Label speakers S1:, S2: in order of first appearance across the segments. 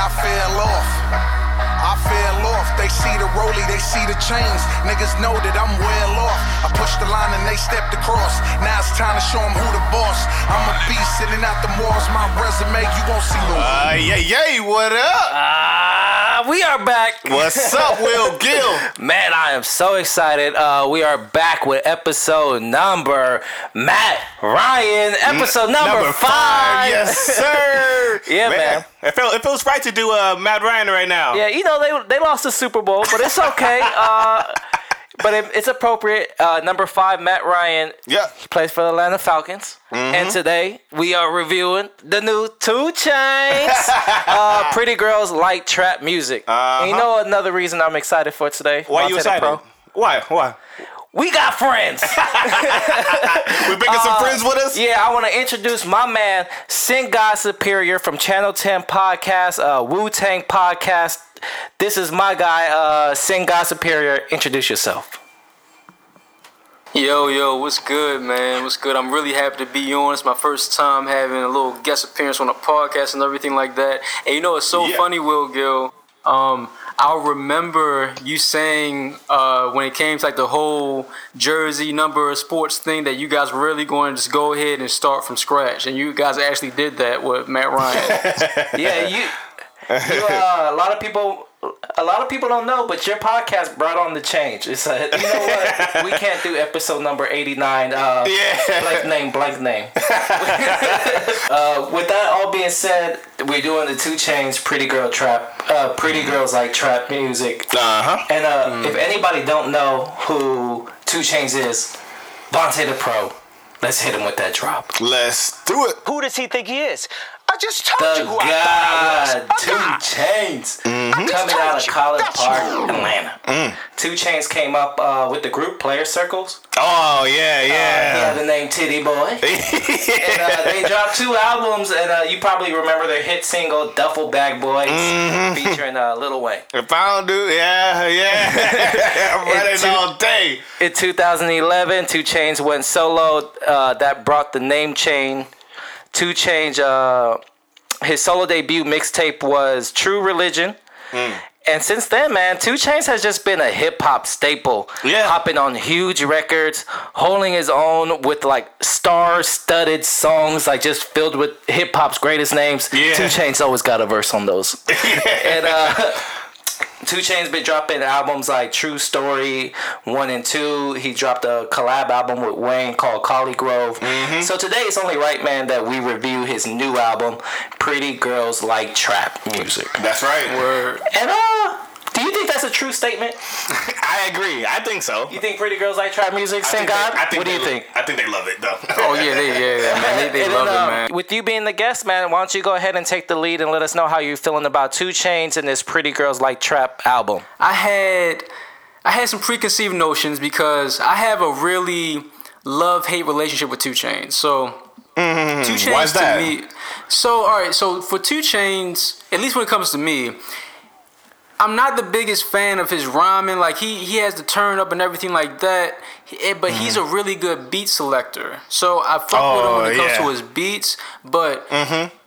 S1: Niggas I fell off. I fell off. They see the rollie, they see the chains. Niggas know that I'm well off. I pushed the line and they stepped across. Now it's time to show them who the boss. I'm a beast sitting out the malls. My resume, you won't see no.
S2: Uh, yeah, yeah, what up?
S3: Ah, we are back.
S2: What's up, Will Gill?
S3: Man, I am so excited. Uh, we are back with episode number Matt Ryan, episode number, five.
S2: Yes, sir.
S3: Yeah, man.
S2: It feels it feels right to do uh, Matt Ryan right now.
S3: Yeah, you know they they lost the Super Bowl, but it's okay. uh, but it, it's appropriate. Uh, number five, Matt Ryan.
S2: Yeah.
S3: He plays for the Atlanta Falcons. And today we are reviewing the new 2 Chainz. uh, Pretty Girls Like Trap Music. And you know another reason I'm excited for today?
S2: Why are you excited?
S3: Pro?
S2: Why? Why?
S3: We got friends.
S2: We bringing some friends with us?
S3: Uh, Yeah, I want to introduce my man, Sing God Superior from Channel 10 Podcast, uh, Wu Tang Podcast. This is my guy, uh, Sing God Superior. Introduce yourself.
S4: Yo, yo, what's good, man? What's good? I'm really happy to be on. It's my first time having a little guest appearance on a podcast and everything like that. And you know, it's so
S2: Yeah.
S4: funny, Will Gil. Um, I remember you saying uh, when it came to like the whole jersey number of sports thing that you guys were really going to just go ahead and start from scratch, and you guys actually did that with Matt Ryan.
S3: Yeah, you. you uh, a lot of people. A lot of people don't know, but your podcast brought on the change. It's a, you know what? We can't do episode number eighty nine. Uh,
S2: Yeah.
S3: Blank name, blank name. uh, with that all being said, we're doing the 2 Chainz, pretty girl trap, uh, pretty girls like trap music.
S2: Uh huh.
S3: And uh, if anybody don't know who 2 Chainz is, Vonte the Pro. Let's hit him with that drop.
S2: Let's do it.
S5: Who does he think he is? I just told
S3: The
S5: you who I thought I
S3: God,
S5: was.
S3: Two
S5: god.
S3: Chains,
S2: Mm-hmm.
S3: coming out of. College
S5: That's
S3: Park,
S5: you.
S3: Atlanta.
S2: Mm.
S3: 2 Chainz came up uh, with the group Playaz Circle.
S2: Oh yeah,
S3: Uh, he
S2: yeah.
S3: had the name Tity Boi. and uh, they dropped two albums, and uh, you probably remember their hit single "Duffel Bag Boys,"
S2: Mm-hmm.
S3: featuring uh, Lil Wayne.
S2: if I don't do, yeah, yeah. I'm running
S3: too-
S2: all day.
S3: In 2011, 2 Chainz went solo. Uh, that brought the name chain. 2 Chainz. Uh, his solo debut mixtape was True Religion.
S2: Hmm.
S3: And since then, man, 2 Chainz has just been a hip hop staple.
S2: Yeah.
S3: Hopping on huge records, holding his own with like star studded songs, like just filled with hip hop's greatest names.
S2: Yeah.
S3: 2 Chainz always got a verse on those. and uh, 2 Chainz been dropping albums like True Story one and two. He dropped a collab album with Wayne called ColleGrove.
S2: Mm-hmm.
S3: So today it's only right, man, that we review his new album, Pretty Girls Like Trap Music.
S2: That's right.
S4: Word.
S3: And uh, do you think that's a true statement?
S2: I agree. I think so.
S3: You think Pretty Girls Like Trap Music?
S2: I
S3: Sing
S2: they-
S3: God.
S2: I think
S3: what do you
S2: lo-
S3: think?
S2: I think they love it though.
S4: Oh yeah, they yeah, yeah man. They, they love
S3: then,
S4: it,
S3: uh,
S4: man.
S3: With you being the guest, man, why don't you go ahead and take the lead and let us know how you're feeling about 2 Chainz and this Pretty Girls Like Trap album?
S4: I had I had some preconceived notions because I have a really love hate relationship with 2 Chainz. So 2 Chainz
S2: Mm-hmm. Why's
S4: to
S2: that?
S4: me. So all right, so for 2 Chainz, at least when it comes to me, I'm not the biggest fan of his rhyming. Like he he has the turn up and everything like that. He- eh, But he's a really good beat selector. So I fuck with him
S2: Oh,
S4: when it comes
S2: yeah.
S4: to his beats. But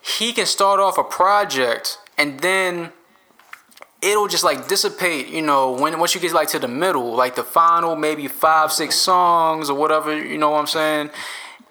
S4: he can start off a project and then it'll just like dissipate, you know, when once you get like to the middle, like the final maybe five, six songs or whatever, you know what I'm saying?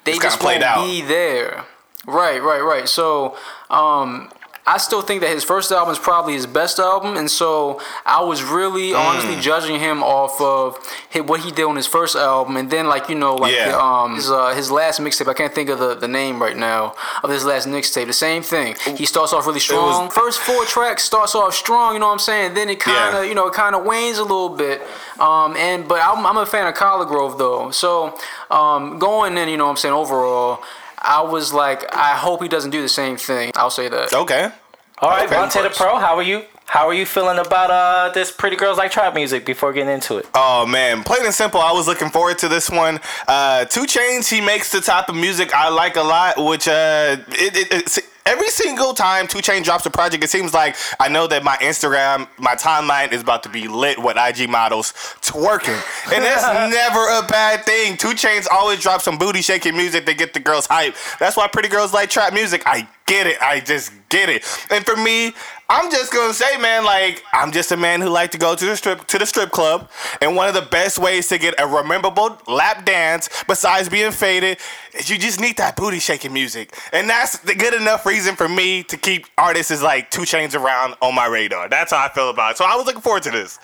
S4: They
S2: It's
S4: just won't
S2: out.
S4: be there. Right, right, right. So, um, I still think that his first album is probably his best album, and so I was really
S2: Mm.
S4: honestly judging him off of hi- what he did on his first album, and then like you know like
S2: Yeah.
S4: um his, uh, his last mixtape. I can't think of the, the name right now of his last mixtape. The same thing. He starts off really strong. first four tracks starts off strong. You know what I'm saying? Then it kind of
S2: Yeah.
S4: you know it kind of wanes a little bit. Um and but I'm, I'm a fan of ColleGrove though. So um going in, you know what I'm saying overall. I was like, I hope he doesn't do the same thing. I'll say that.
S2: Okay.
S3: All right,
S2: Okay,
S3: Vonte the. Pro, how are you? How are you feeling about uh this Pretty Girls Like Trap music before getting into it?
S2: Oh man, plain and simple. I was looking forward to this one. Uh, 2 Chainz, he makes the type of music I like a lot, which uh, it, it, it's, every single time Two Chain drops a project, it seems like I know that my Instagram, my timeline is about to be lit with IG models twerking, and that's never a bad thing. 2 Chainz always drop some booty shaking music to get the girls hype. That's why Pretty Girls like trap music. I get it. I just get it. And for me, I'm just gonna say, man, like I'm just a man who like to go to the strip to the strip club, and one of the best ways to get a rememberable lap dance, besides being faded, is you just need that booty shaking music, and that's the good enough reason for me to keep artists is like 2 Chainz around on my radar. That's how I feel about it. So I was looking forward to this.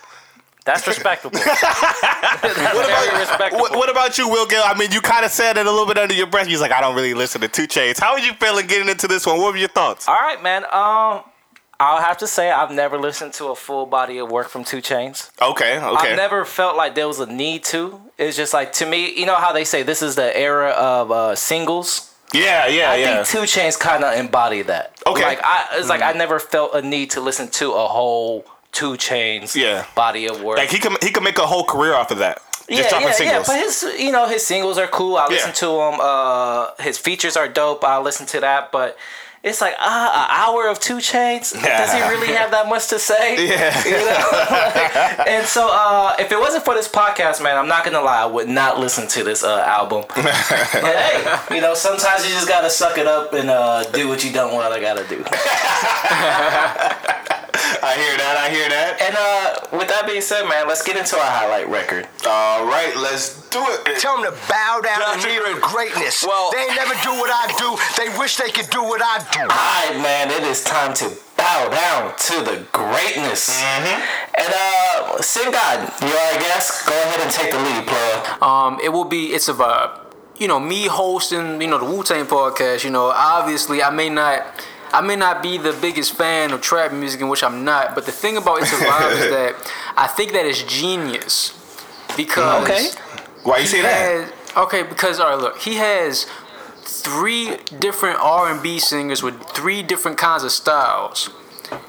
S3: That's respectable. That's
S2: What about,
S3: respectable.
S2: what, what about you, Will Gil? I mean, you kind of said it a little bit under your breath. Was like, I don't really listen to 2 Chainz. How are you feeling getting into this one? What were your thoughts?
S3: All right, man. Um, I'll have to say I've never listened to a full body of work from 2 Chainz.
S2: Okay, okay.
S3: I've never felt like there was a need to. It's just like to me, you know how they say this is the era of uh, singles.
S2: yeah, yeah,
S3: I
S2: yeah.
S3: think 2 Chainz kind of embody that.
S2: Okay.
S3: Like I, it's like I never felt a need to listen to a whole 2 Chainz
S2: Yeah.
S3: body of work.
S2: Like he can he can make a whole career off of that. Just dropping
S3: yeah,
S2: singles.
S3: yeah. But his, you know, his singles are cool. I listen
S2: Yeah.
S3: to them. Uh, his features are dope. I listen to that. But it's like ah, an hour of 2 Chainz. Does he really have that much to say?
S2: Yeah.
S3: You know? and so, uh, if it wasn't for this podcast, man, I'm not gonna lie, I would not listen to this uh, album. but hey, you know, sometimes you just gotta suck it up and uh, do what you don't want I gotta do.
S2: I hear that. I hear that.
S3: And uh, with that being said, man, let's get into our highlight record.
S2: All right, let's do it.
S5: Tell them to bow down to
S3: Dr.
S5: kneel greatness.
S3: Well-
S5: they ain't never do what I do. They wish they could do what I do.
S3: All right, man, it is time to bow down to the greatness. And uh, Sin God, you are a guest. Go ahead and take the lead, player.
S4: Um, it will be it's a vibe. You know, me hosting, you know, the Wu Tang podcast. You know, obviously, I may not, I may not be the biggest fan of trap music, in which I'm not. But the thing about it's a vibe is that I think that it's genius because
S3: Okay.
S2: Why you say that?
S4: has- okay, because all right, look, he has three different R and B singers with three different kinds of styles.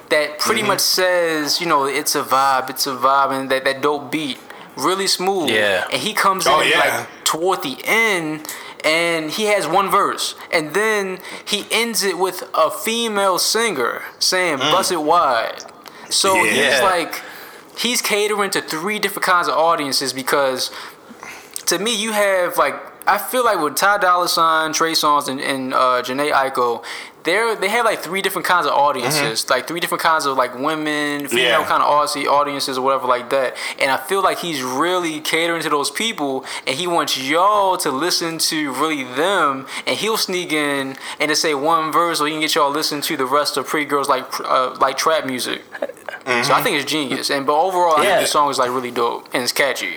S4: That pretty
S2: Mm-hmm.
S4: much says, you know, it's a vibe, it's a vibe, and that that dope beat, really smooth.
S3: Yeah.
S4: And he comes
S2: Oh,
S4: in
S2: yeah.
S4: like toward the end, and he has one verse, and then he ends it with a female singer saying "Bust it wide." So he's
S2: Mm.
S4: Like, he's catering to three different kinds of audiences because to me, you have like I feel like with Ty Dolla Sign, Trey Songz, and, and uh, Jhené Aiko, they're they have like three different kinds of audiences, like three different kinds of like women, female
S2: Mm-hmm. Yeah.
S4: kind of Aussie audiences or whatever like that. And I feel like he's really catering to those people, and he wants y'all to listen to really them, and he'll sneak in and just say one verse, so he can get y'all listen to the rest of Pretty Girls like uh, like trap music.
S2: Mm-hmm.
S4: So I think it's genius, and but overall, I think the song is like really dope and it's catchy.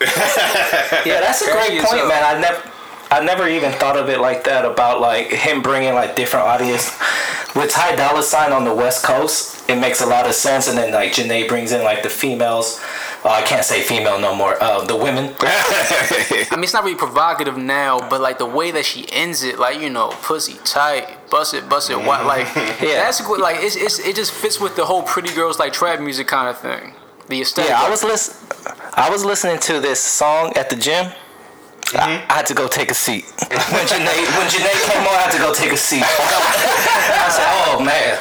S3: Yeah, that's a great point, man. I never, I never even thought of it like that about like him bringing like different audience. With Ty Dolla Sign on the West Coast, it makes a lot of sense, and then like Jhené brings in like the females. Oh, I can't say female no more. Uh, the women.
S4: I mean, it's not really provocative now, but like the way that she ends it, like you know, pussy tight, bust it, bust it, what, like
S3: Yeah.
S4: that's good. Like it's, it's it just fits with the whole pretty girls like trap music kind of thing. The aesthetic.
S3: Yeah, I was listen. I was listening to this song at the gym. I, I had to go take a seat. When Jhené, when Jhené came on, I had to go take a seat. I said, "Oh man,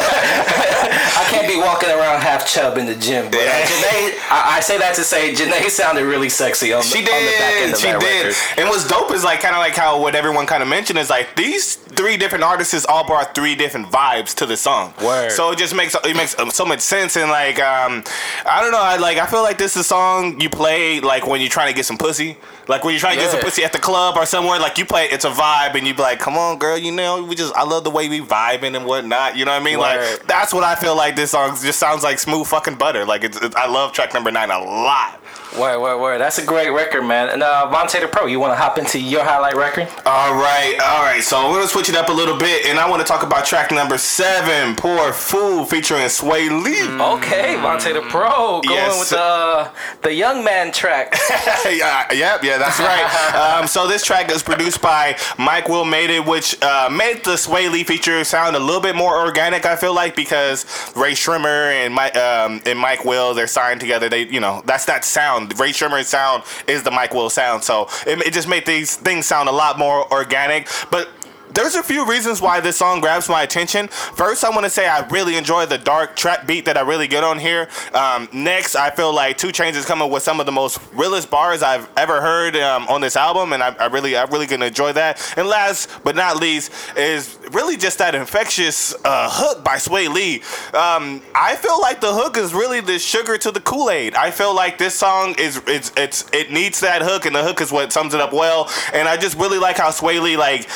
S3: I can't be walking around half chub in the gym." But uh, Jhené, I, I say that to say Jhené sounded really sexy on the,
S2: She
S3: on the back end of
S2: She
S3: that
S2: did.
S3: record.
S2: And what's dope is like kind of like how what everyone kind of mentioned is like these three different artists all brought three different vibes to the song.
S3: Word.
S2: So it just makes it makes um, so much sense. And like um, I don't know. I like I feel like this is a song you play like when you're trying to get some pussy. Like when you're trying to get some pussy at the club or somewhere. Like you play, it's a vibe, and you be like, "Come on, girl, you know we just I love the way we vibing and whatnot." You know what I mean?
S3: Word.
S2: Like that's what I feel like this song just sounds like smooth fucking butter. Like it's, it's I love track number nine a lot.
S3: Word, word, word. That's a great record, man. And uh, Vonte the Pro, you want to hop into your highlight record?
S2: All right, all right. So I'm gonna switch it up a little bit, and I want to talk about track number seven, "Poor Fool," featuring Swae Lee.
S3: Okay, Vonte the Pro, going
S2: Yes.
S3: with the the young man track.
S2: yeah, yep, yeah, that's right. um, so this track is produced by Mike Will Made It, which uh, made the Swae Lee feature sound a little bit more organic. I feel like because Rae Sremmurd and Mike um, and Mike Will they're signed together. They, you know, that's that sound. Rae Sremmurd's sound is the Mike Will sound. So it, it just made these things sound a lot more organic, but. There's a few reasons why this song grabs my attention. First, I want to say I really enjoy the dark trap beat that I really get on here. Um, next, I feel like 2 Chainz is coming with some of the most realest bars I've ever heard um, on this album, and I, I really, I really gonna enjoy that. And last but not least is really just that infectious uh, hook by Swae Lee. Um, I feel like the hook is really the sugar to the Kool Aid. I feel like this song is it's it's it needs that hook, and the hook is what sums it up well. And I just really like how Swae Lee like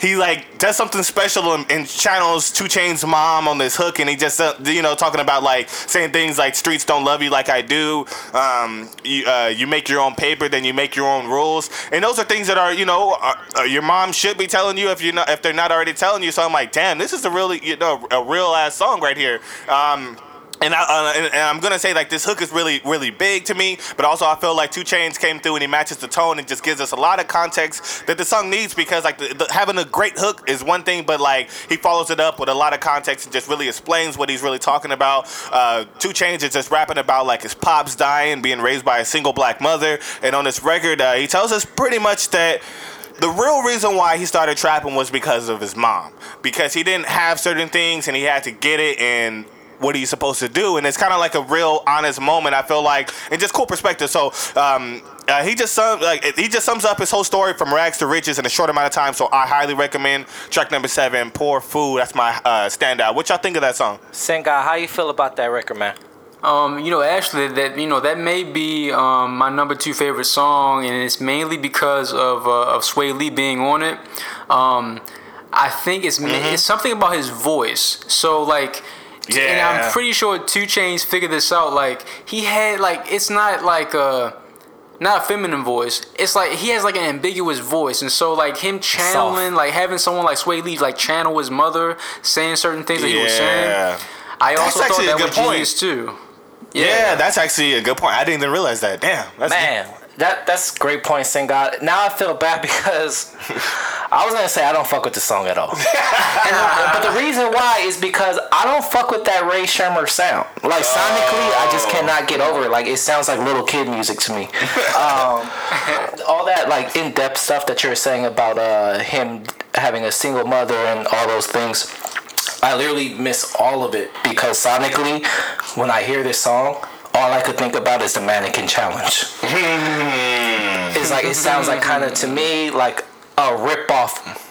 S2: he like does something special and, and channels Two Chain's mom on this hook, and he just uh, you know talking about like saying things like streets don't love you like I do. Um, you uh, you make your own paper, then you make your own rules, and those are things that are you know uh, uh, your mom should be telling you if you're not if they're not already telling you. So I'm like, damn, this is a really you know a real ass song right here. Um, and, I, uh, I'm gonna say like this hook is really really big to me, but also I feel like 2 Chainz came through and he matches the tone and just gives us a lot of context that the song needs because like the, the, having a great hook is one thing, but like he follows it up with a lot of context and just really explains what he's really talking about. Uh, 2 Chainz is just rapping about like his pops dying, being raised by a single black mother, and on this record uh, he tells us pretty much that the real reason why he started trapping was because of his mom. Because he didn't have certain things and he had to get it and what are you supposed to do? And it's kind of like a real honest moment. I feel like, and just cool perspective. So um, uh, he just sum, like he just sums up his whole story from rags to riches in a short amount of time. So I highly recommend track number seven, "Poor Fool." That's my uh, standout. What y'all think of that song?
S3: Sengai, how you feel about that record, man?
S4: Um, you know, actually, that you know that may be um, my number two favorite song, and it's mainly because of uh, of Swae Lee being on it. Um, I think it's it's something about his voice. So like. And I'm pretty sure 2 Chainz figured this out. Like he had like it's not like a not a feminine voice. It's like he has like an ambiguous voice, and so like him channeling, like having someone like Swae Lee like channel his mother, saying certain things that he was saying.
S2: Yeah.
S4: I also thought that
S2: good
S4: was
S2: point.
S4: genius too.
S2: Yeah, that's actually a good point. I didn't even realize that. Damn, that's
S3: Man, that that's a great point, Sengai. Now I feel bad because I was gonna say I don't fuck with the song at all. and but the reason why is because I don't fuck with that Rae Sremmurd sound. Like sonically, I just cannot get over it. Like it sounds like little kid music to me. Um, all that like in depth stuff that you're saying about uh, him having a single mother and all those things. I literally miss all of it because sonically, when I hear this song, all I could think about is the mannequin challenge. it's like it sounds like kind of to me like a rip off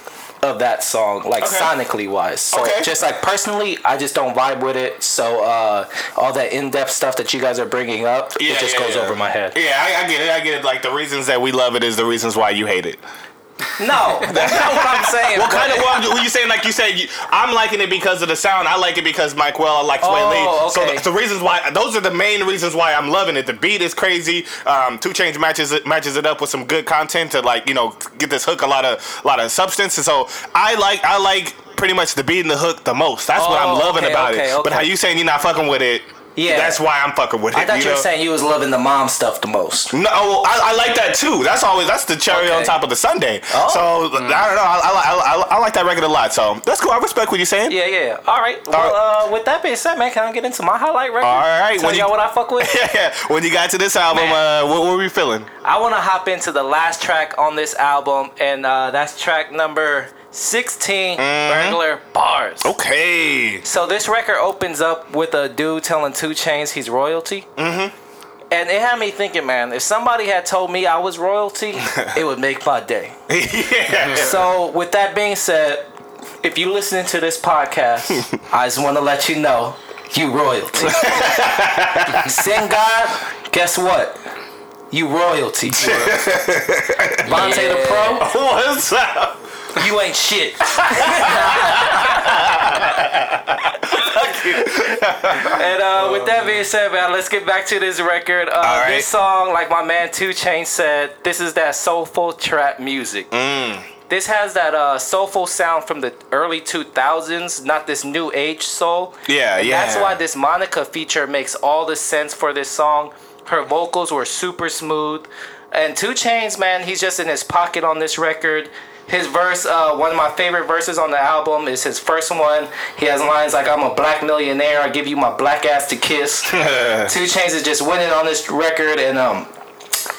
S3: of that song, like
S2: Okay.
S3: sonically wise. So
S2: Okay.
S3: just like personally, I just don't vibe with it. So uh, all that in depth stuff that you guys are bringing up, it just
S2: yeah,
S3: goes
S2: yeah.
S3: over my head.
S2: Yeah, I, I get it. I get it. Like the reasons that we love it is the reasons why you hate it.
S3: No, that's not what I'm saying.
S2: What kind of
S3: what
S2: well, were you saying? Like you said, you, I'm liking it because of the sound. I like it because Mike Will, I like Sway
S3: Oh,
S2: Lee. So
S3: okay.
S2: the, the reasons why, those are the main reasons why I'm loving it. The beat is crazy. Um, Two Change matches it matches it up with some good content to like you know get this hook a lot of a lot of substance. And so I like I like pretty much the beat and the hook the most. That's what I'm
S3: Oh,
S2: loving
S3: okay,
S2: about
S3: okay,
S2: it. But how you saying you're not fucking with it?
S3: Yeah.
S2: that's why I'm fucking with it.
S3: I thought you,
S2: know?
S3: were saying you was loving the mom stuff the most.
S2: No, I, I like that too. That's always that's the cherry on top of the sundae.
S3: Oh.
S2: So I don't know. I, I, I, I like that record a lot. So that's cool. I respect what you're saying.
S3: Yeah, yeah. All right. Well, uh, with that being said, man, can I get into my highlight record?
S2: All right,
S3: Tell
S2: when you-
S3: y'all what I fuck with.
S2: Yeah. yeah. when you got to this album, uh, what, what were you feeling?
S3: I want to hop into the last track on this album, and uh, that's track number 16, Burglar Bars.
S2: Okay.
S3: So this record opens up with a dude telling 2 Chainz he's royalty. Mm-hmm. And it had me thinking, man, if somebody had told me I was royalty, it would make my day.
S2: yeah.
S3: So with that being said, if you listening to this podcast, I just want to let you know you royalty. Send God, guess what? You royalty. Vonte the Pro,
S2: What's up?
S3: You ain't shit. and uh, with that being said, man, let's get back to this record. Uh,
S2: All right.
S3: This song, like my man Two Chain said, this is that soulful trap music.
S2: Mm.
S3: This has that uh, soulful sound from the early 2000s, not this new age soul.
S2: Yeah,
S3: And
S2: yeah.
S3: That's why this Monica feature makes all the sense for this song. Her vocals were super smooth. And 2 Chainz, man, he's just in his pocket on this record. His verse, uh, one of my favorite verses on the album, is his first one. He has lines like, I'm a black millionaire, I give you my black ass to kiss. 2 Chainz is just winning on this record, and um,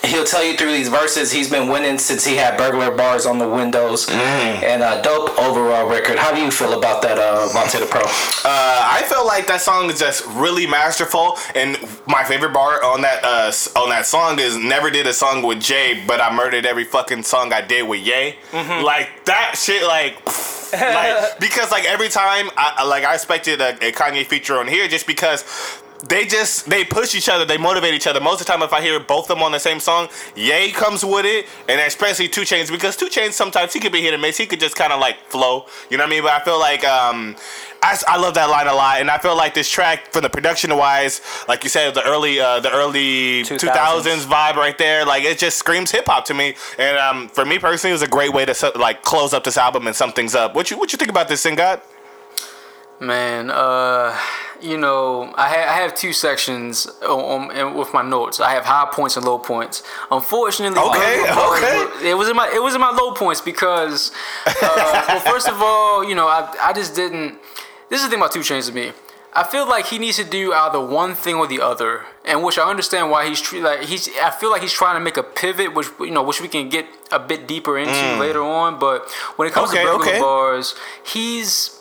S3: he'll tell you through these verses he's been winning since he had burglar bars on the windows and a dope overall record. How do you feel about that, uh, Vonte the Pro?
S2: Uh, I feel like that song is just really masterful, and my favorite bar on that uh, on that song is "Never did a song with Jay, but I murdered every fucking song I did with Ye." Like that shit, like, like because like every time, I I- like I expected a, a Kanye feature on here just because. They just they push each other, they motivate each other. Most of the time, if I hear both of them on the same song, Ye comes with it, and especially 2 Chainz because 2 Chainz sometimes he could be hit and miss. He could just kind of like flow, you know what I mean? But I feel like um, I, I love that line a lot, and I feel like this track, from the production wise, like you said, the early uh, the early
S3: 2000s.
S2: 2000s vibe right there, like it just screams hip hop to me. And um, for me personally, it was a great way to like close up this album and sum things up. What you what you think about this, Singad?
S4: Man, uh, you know, I, ha- I have two sections on, on, with my notes. I have high points and low points. Unfortunately,
S2: Okay,
S4: one of the bars
S2: okay.
S4: it was in my it was in my low points because, uh, well, first of all, you know, I I just didn't. This is the thing about 2 Chainz to me. I feel like he needs to do either one thing or the other, and which I understand why he's tre- like he's. I feel like he's trying to make a pivot, which you know, which we can get a bit deeper into later on. But when it comes
S2: Okay,
S4: to burglar
S2: okay.
S4: bars, he's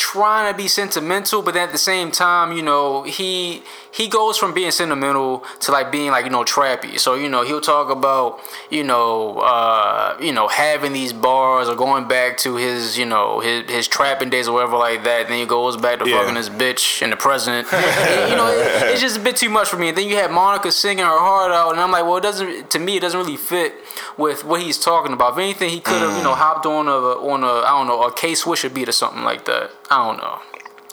S4: trying to be sentimental, but at the same time, you know, he he goes from being sentimental to like being like you know trappy. So you know he'll talk about you know uh, you know having these bars or going back to his you know his his trapping days or whatever like that. then he goes back to
S2: Yeah.
S4: fucking his bitch in the present. And, you know, it- it's just a bit too much for me. And then you have Monica singing her heart out, and I'm like, well, it doesn't. To me, it doesn't really fit with what he's talking about. If anything, he could have you know hopped on a on a I don't know a K Swisher beat or something like that. I don't know.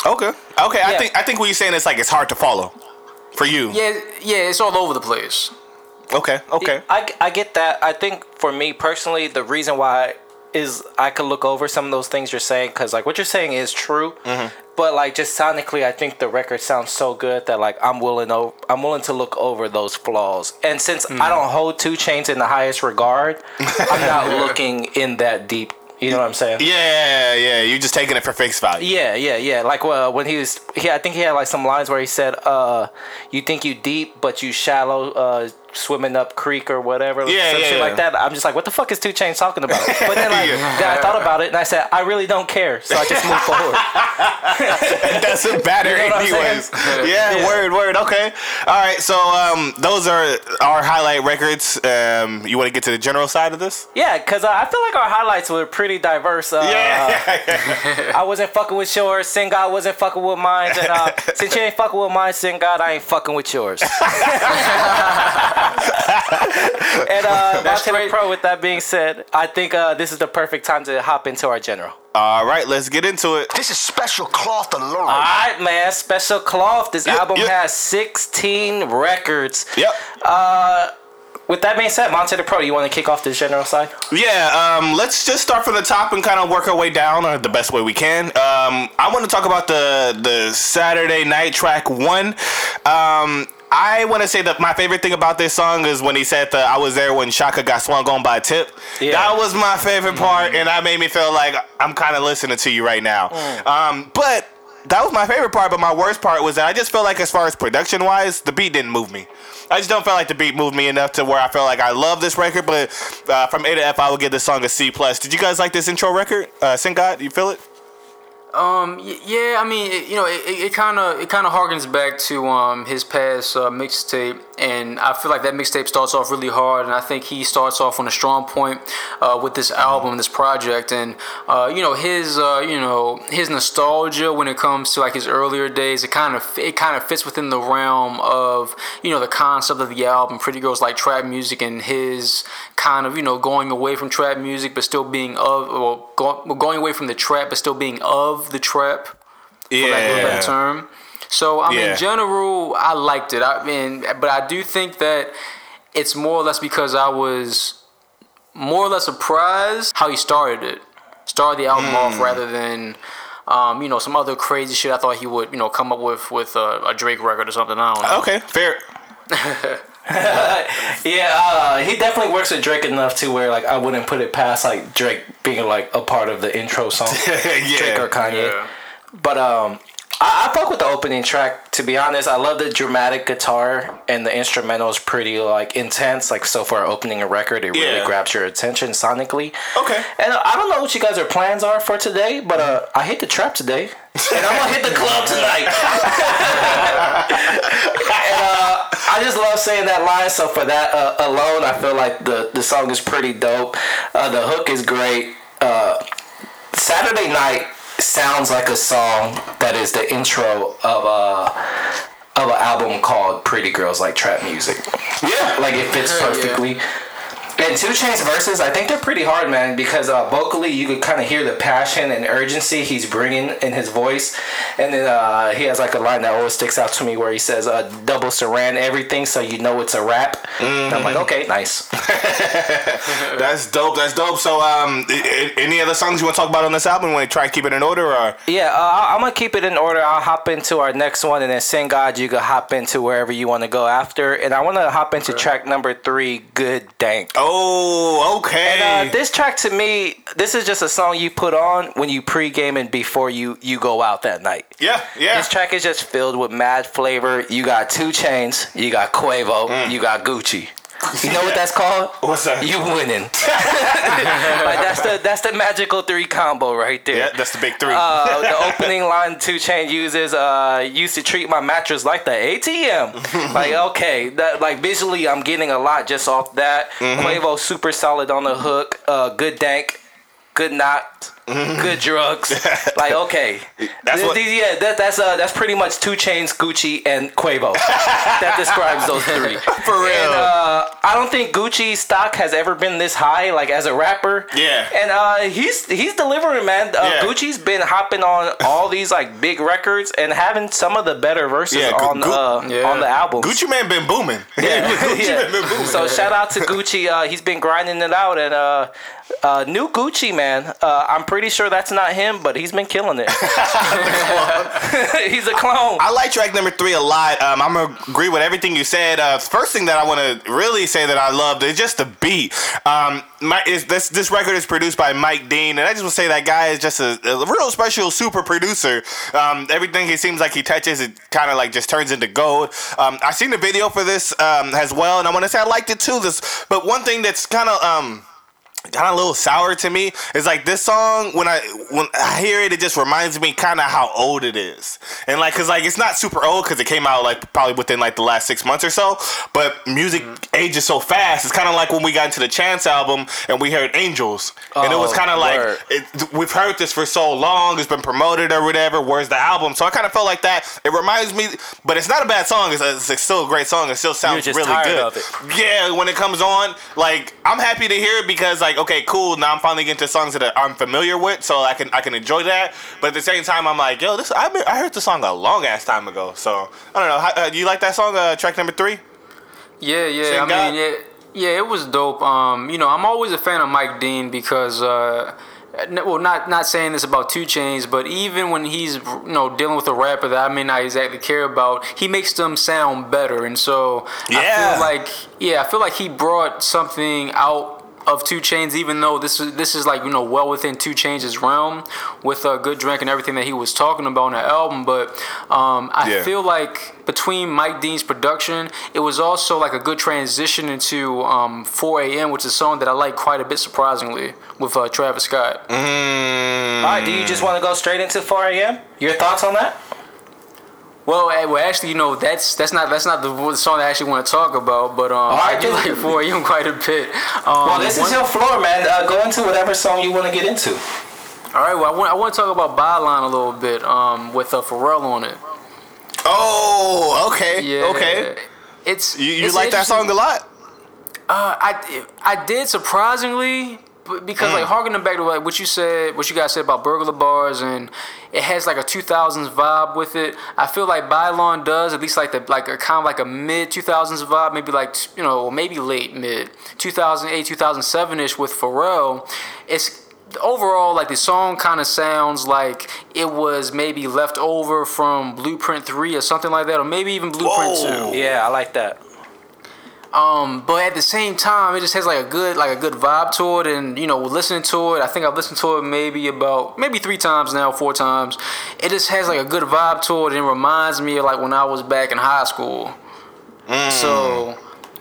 S2: Okay, okay. I think I think what you're saying is like it's hard to follow for you.
S4: Yeah, yeah, it's all over the place.
S2: Okay, okay.
S3: I, I get that. I think for me personally, the reason why is I could look over some of those things you're saying because like what you're saying is true, mm-hmm. but like just sonically, I think the record sounds so good that like I'm willing o- I'm willing to look over those flaws. And since I mm-hmm. don't hold 2 Chainz in the highest regard, I'm not looking in that deep. You know what I'm saying?
S2: Yeah, yeah. Yeah. You're just taking it for face value.
S3: Yeah, yeah, yeah. Like well, when he was, he, I think he had like some lines where he said, "Uh, you think you deep, but you shallow, uh, swimming up creek or whatever."
S2: Yeah,
S3: some
S2: yeah,
S3: shit
S2: yeah.
S3: like that. I'm just like, what the fuck is 2 Chainz talking about? But then like,
S2: Yeah.
S3: then I thought about it and I said, I really don't care, so I just moved forward.
S2: it doesn't matter
S3: You know
S2: anyways. Yeah,
S3: Yeah.
S2: word, word. Okay. All right. So um, those are our highlight records. Um, you want to get to the general side of this?
S3: Yeah, cause uh, I feel like our highlights were pretty diverse. Uh,
S2: yeah.
S3: I wasn't fucking with yours. Sin God wasn't fucking with mine. And uh, since you ain't fucking with mine, Sin God, I ain't fucking with yours. and uh,
S4: That's
S3: Montana
S4: great.
S3: Pro. With that being said, I think uh, this is the perfect time to hop into our general.
S2: All right. Let's get into it.
S5: This is special cloth alert.
S3: All right, man. Special cloth. This
S2: Yep,
S3: album
S2: yep.
S3: has 16 records.
S2: Yep.
S3: With that being said, Montana Pro, you want to kick off the general side?
S2: Yeah, um, let's just start from the top and kind of work our way down uh, the best way we can. Um, I want to talk about the the Saturday night track one. Um, I want to say that my favorite thing about this song is when he said that I was there when Shaka got swung on by a Tip.
S3: Yeah.
S2: That was my favorite part, and that made me feel like I'm kind of listening to you right now. Um, but that was my favorite part, but my worst part was that I just felt like, as far as production wise, the beat didn't move me. I just don't feel like the beat moved me enough to where I feel like I love this record. But uh, from A to F, I would give this song a C plus. Did you guys like this intro record? Uh, Sing God, do you feel it?
S4: Um, yeah, I mean, you know, it kind of it kind of harkens back to um his past uh, mixtape, and I feel like that mixtape starts off really hard, and I think he starts off on a strong point uh, with this album, this project, and uh, you know his uh, you know his nostalgia when it comes to like his earlier days, it kind of it kind of fits within the realm of you know the concept of the album, Pretty Girls Like Trap Music, and his kind of you know going away from trap music, but still being of well, go, going away from the trap, but still being of the trap for lack of a better term. So I mean,
S2: Yeah.
S4: in general, I liked it. I mean, but I do think that it's more or less because I was more or less surprised how he started it. Started the album
S2: Hmm.
S4: off rather than. Um, you know, some other crazy shit. I thought he would, you know, come up with with a, a Drake record or something. I don't know.
S2: Okay, fair.
S3: Yeah, uh, he definitely works with Drake enough to where like I wouldn't put it past like Drake being like a part of the intro song. Drake or. Kanye.
S4: Yeah.
S3: But um, I, I fuck with the opening track. To be honest, I love the dramatic guitar and the instrumental is pretty like intense. Like so for opening a record, it really
S2: Yeah.
S3: grabs your attention sonically.
S2: Okay.
S3: And I don't know what you guys' plans are for today, but uh, I hit the trap today, and I'm gonna hit the club tonight. and uh, I just love saying that line. So for that uh, alone, I feel like the the song is pretty dope. Uh, the hook is great. Uh, Saturday Night sounds like a song that is the intro of a of an album called Pretty Girls Like Trap Music.
S2: Yeah.
S3: Like it fits
S4: perfectly. yeah.
S3: And Two Chain's verses, I think they're pretty hard, man, because uh, vocally you could kind of hear the passion and urgency he's bringing in his voice. And then uh, he has like a line that always sticks out to me where he says, uh, double saran everything so you know it's a rap. And I'm like, okay, nice.
S2: That's dope. That's dope. So, um, any other songs you want to talk about on this album? Want to try and keep it in order, or
S3: Yeah, uh, I- I'm gonna keep it in order. I'll hop into our next one, and then sing God, you can hop into wherever you want to go after. And I want to hop into track number three, Good Drank.
S2: oh, okay.
S3: And uh, this track to me, this is just a song you put on when you pregame and before you you go out that night.
S2: yeah, yeah.
S3: This track is just filled with mad flavor. You got 2 Chainz, you got Quavo, you got Gucci. You know what that's called?
S2: What's that?
S3: You winning. like that's the that's the magical three combo right there.
S2: yeah, that's the big three.
S3: Uh, the opening line Two Chain uses uh used to treat my mattress like the ATM. like okay, that like visually I'm getting a lot just off that. Quavo super solid on the hook. Uh, good dank, good knot, good drugs. like okay,
S2: That's
S3: Th-
S2: what-
S3: these- yeah, that, that's uh that's pretty much 2 Chainz, Gucci, and Quavo. that describes those three.
S2: For real.
S3: And, uh, I don't think Gucci's stock has ever been this high, like as a rapper.
S2: Yeah.
S3: And uh, he's he's delivering, man. Uh,
S2: Yeah.
S3: Gucci's been hopping on all these like big records and having some of the better verses
S2: Yeah,
S3: on
S2: Gu-
S3: uh,
S4: Yeah.
S3: on the album.
S2: Gucci Mane been booming.
S3: Yeah.
S2: Gucci
S3: Yeah.
S2: Man been booming.
S3: So shout out to Gucci. Uh, he's been grinding it out, and uh, uh, new Gucci Mane. Uh, I'm pretty sure that's not him, but he's been killing it. he's a clone.
S2: I like track number three a lot. Um, I'm gonna agree with everything you said. Uh, first thing that I want to really say that I loved is just the beat. Um, my, is this this record is produced by Mike Dean, and I just want to say that guy is just a, a real special super producer. Um, everything he seems like he touches, it kind of like just turns into gold. Um, I seen the video for this um, as well, and I want to say I liked it too. This, but one thing that's kind of um kind of a little sour to me. It's like this song when I when I hear it it just reminds me kind of how old it is. And like cuz like it's not super old cuz it came out like probably within like the last 6 months or so but music ages so fast. It's kind of like when we got into the Chance album and we heard Angels. And it was
S3: Oh,
S2: kind of like it, we've heard this for so long it's been promoted or whatever where's the album? So I kind of felt like that. It reminds me but it's not a bad song it's, it's still a great song it still sounds really good. yeah, when it comes on, like I'm happy to hear it because like okay, cool. Now I'm finally getting to songs that I'm familiar with, so I can I can enjoy that. But at the same time, I'm like, yo, this I I heard the song a long ass time ago. So I don't know. How, uh, do you like that song? Uh, track number three.
S4: Yeah, yeah.
S2: Same
S4: I
S2: guy?
S4: mean, yeah, yeah. It was dope. Um, you know, I'm always a fan of Mike Dean because, uh, well, not not saying this about 2 Chainz, but even when he's you know dealing with a rapper that I may not exactly care about, he makes them sound better. And so I
S2: Yeah.
S4: feel like, yeah, I feel like he brought something out of 2 Chainz, even though this is this is like you know well within 2 Chainz' realm with a uh, good drink and everything that he was talking about on the album. But um, I
S2: Yeah.
S4: feel like between Mike Dean's production, it was also like a good transition into um, 4 a.m., which is a song that I like quite a bit, surprisingly, with uh, Travis Scott.
S3: All right, do you just want to go straight into 4 a.m.? Your thoughts on that?
S4: Well, well, actually, you know, that's that's not that's not the song I actually want to talk about, but um,
S3: right,
S4: I do like 4 a.m. quite a bit. Um,
S3: Well, this
S4: one-
S3: is your floor, man. Uh, go into whatever song you want to get into.
S4: All right, well, I want I want to talk about Bailin a little bit um, with uh, Pharrell on it.
S2: Oh, okay,
S4: Yeah.
S2: okay.
S4: It's
S2: You, you
S4: it's
S2: like that song a lot?
S4: Uh, I I did surprisingly, b- because like mm. harkening back to like what you said, what you guys said about burglar bars, and it has like a 2000s vibe with it. I feel like Bailin does at least like the like a kind of like a mid 2000s vibe, maybe like you know, maybe late mid 2008, 2007 ish with Pharrell. It's overall like the song kind of sounds like it was maybe left over from Blueprint 3 or something like that, or maybe even Blueprint
S2: Whoa.
S4: 2.
S3: Yeah, I like that.
S4: Um, but at the same time, it just has like a good like a good vibe to it, and you know, listening to it, I think I've listened to it maybe about maybe three times now, four times. It just has like a good vibe to it, and it reminds me of like when I was back in high school. So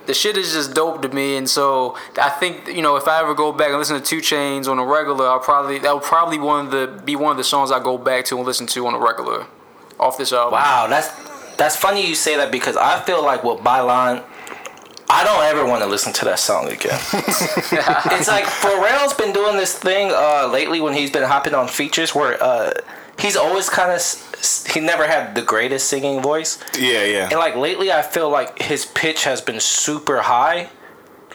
S4: the shit is just dope to me, and so I think you know if I ever go back and listen to 2 Chainz on a regular, I'll probably that will probably one of the be one of the songs I go back to and listen to on a regular off this album.
S3: Wow, that's that's funny you say that because I feel like with Bailin, I don't ever want to listen to that song again. it's like Pharrell's been doing this thing uh, lately when he's been hopping on features where uh, he's always kind of he never had the greatest singing voice.
S2: Yeah, yeah.
S3: And like lately, I feel like his pitch has been super high,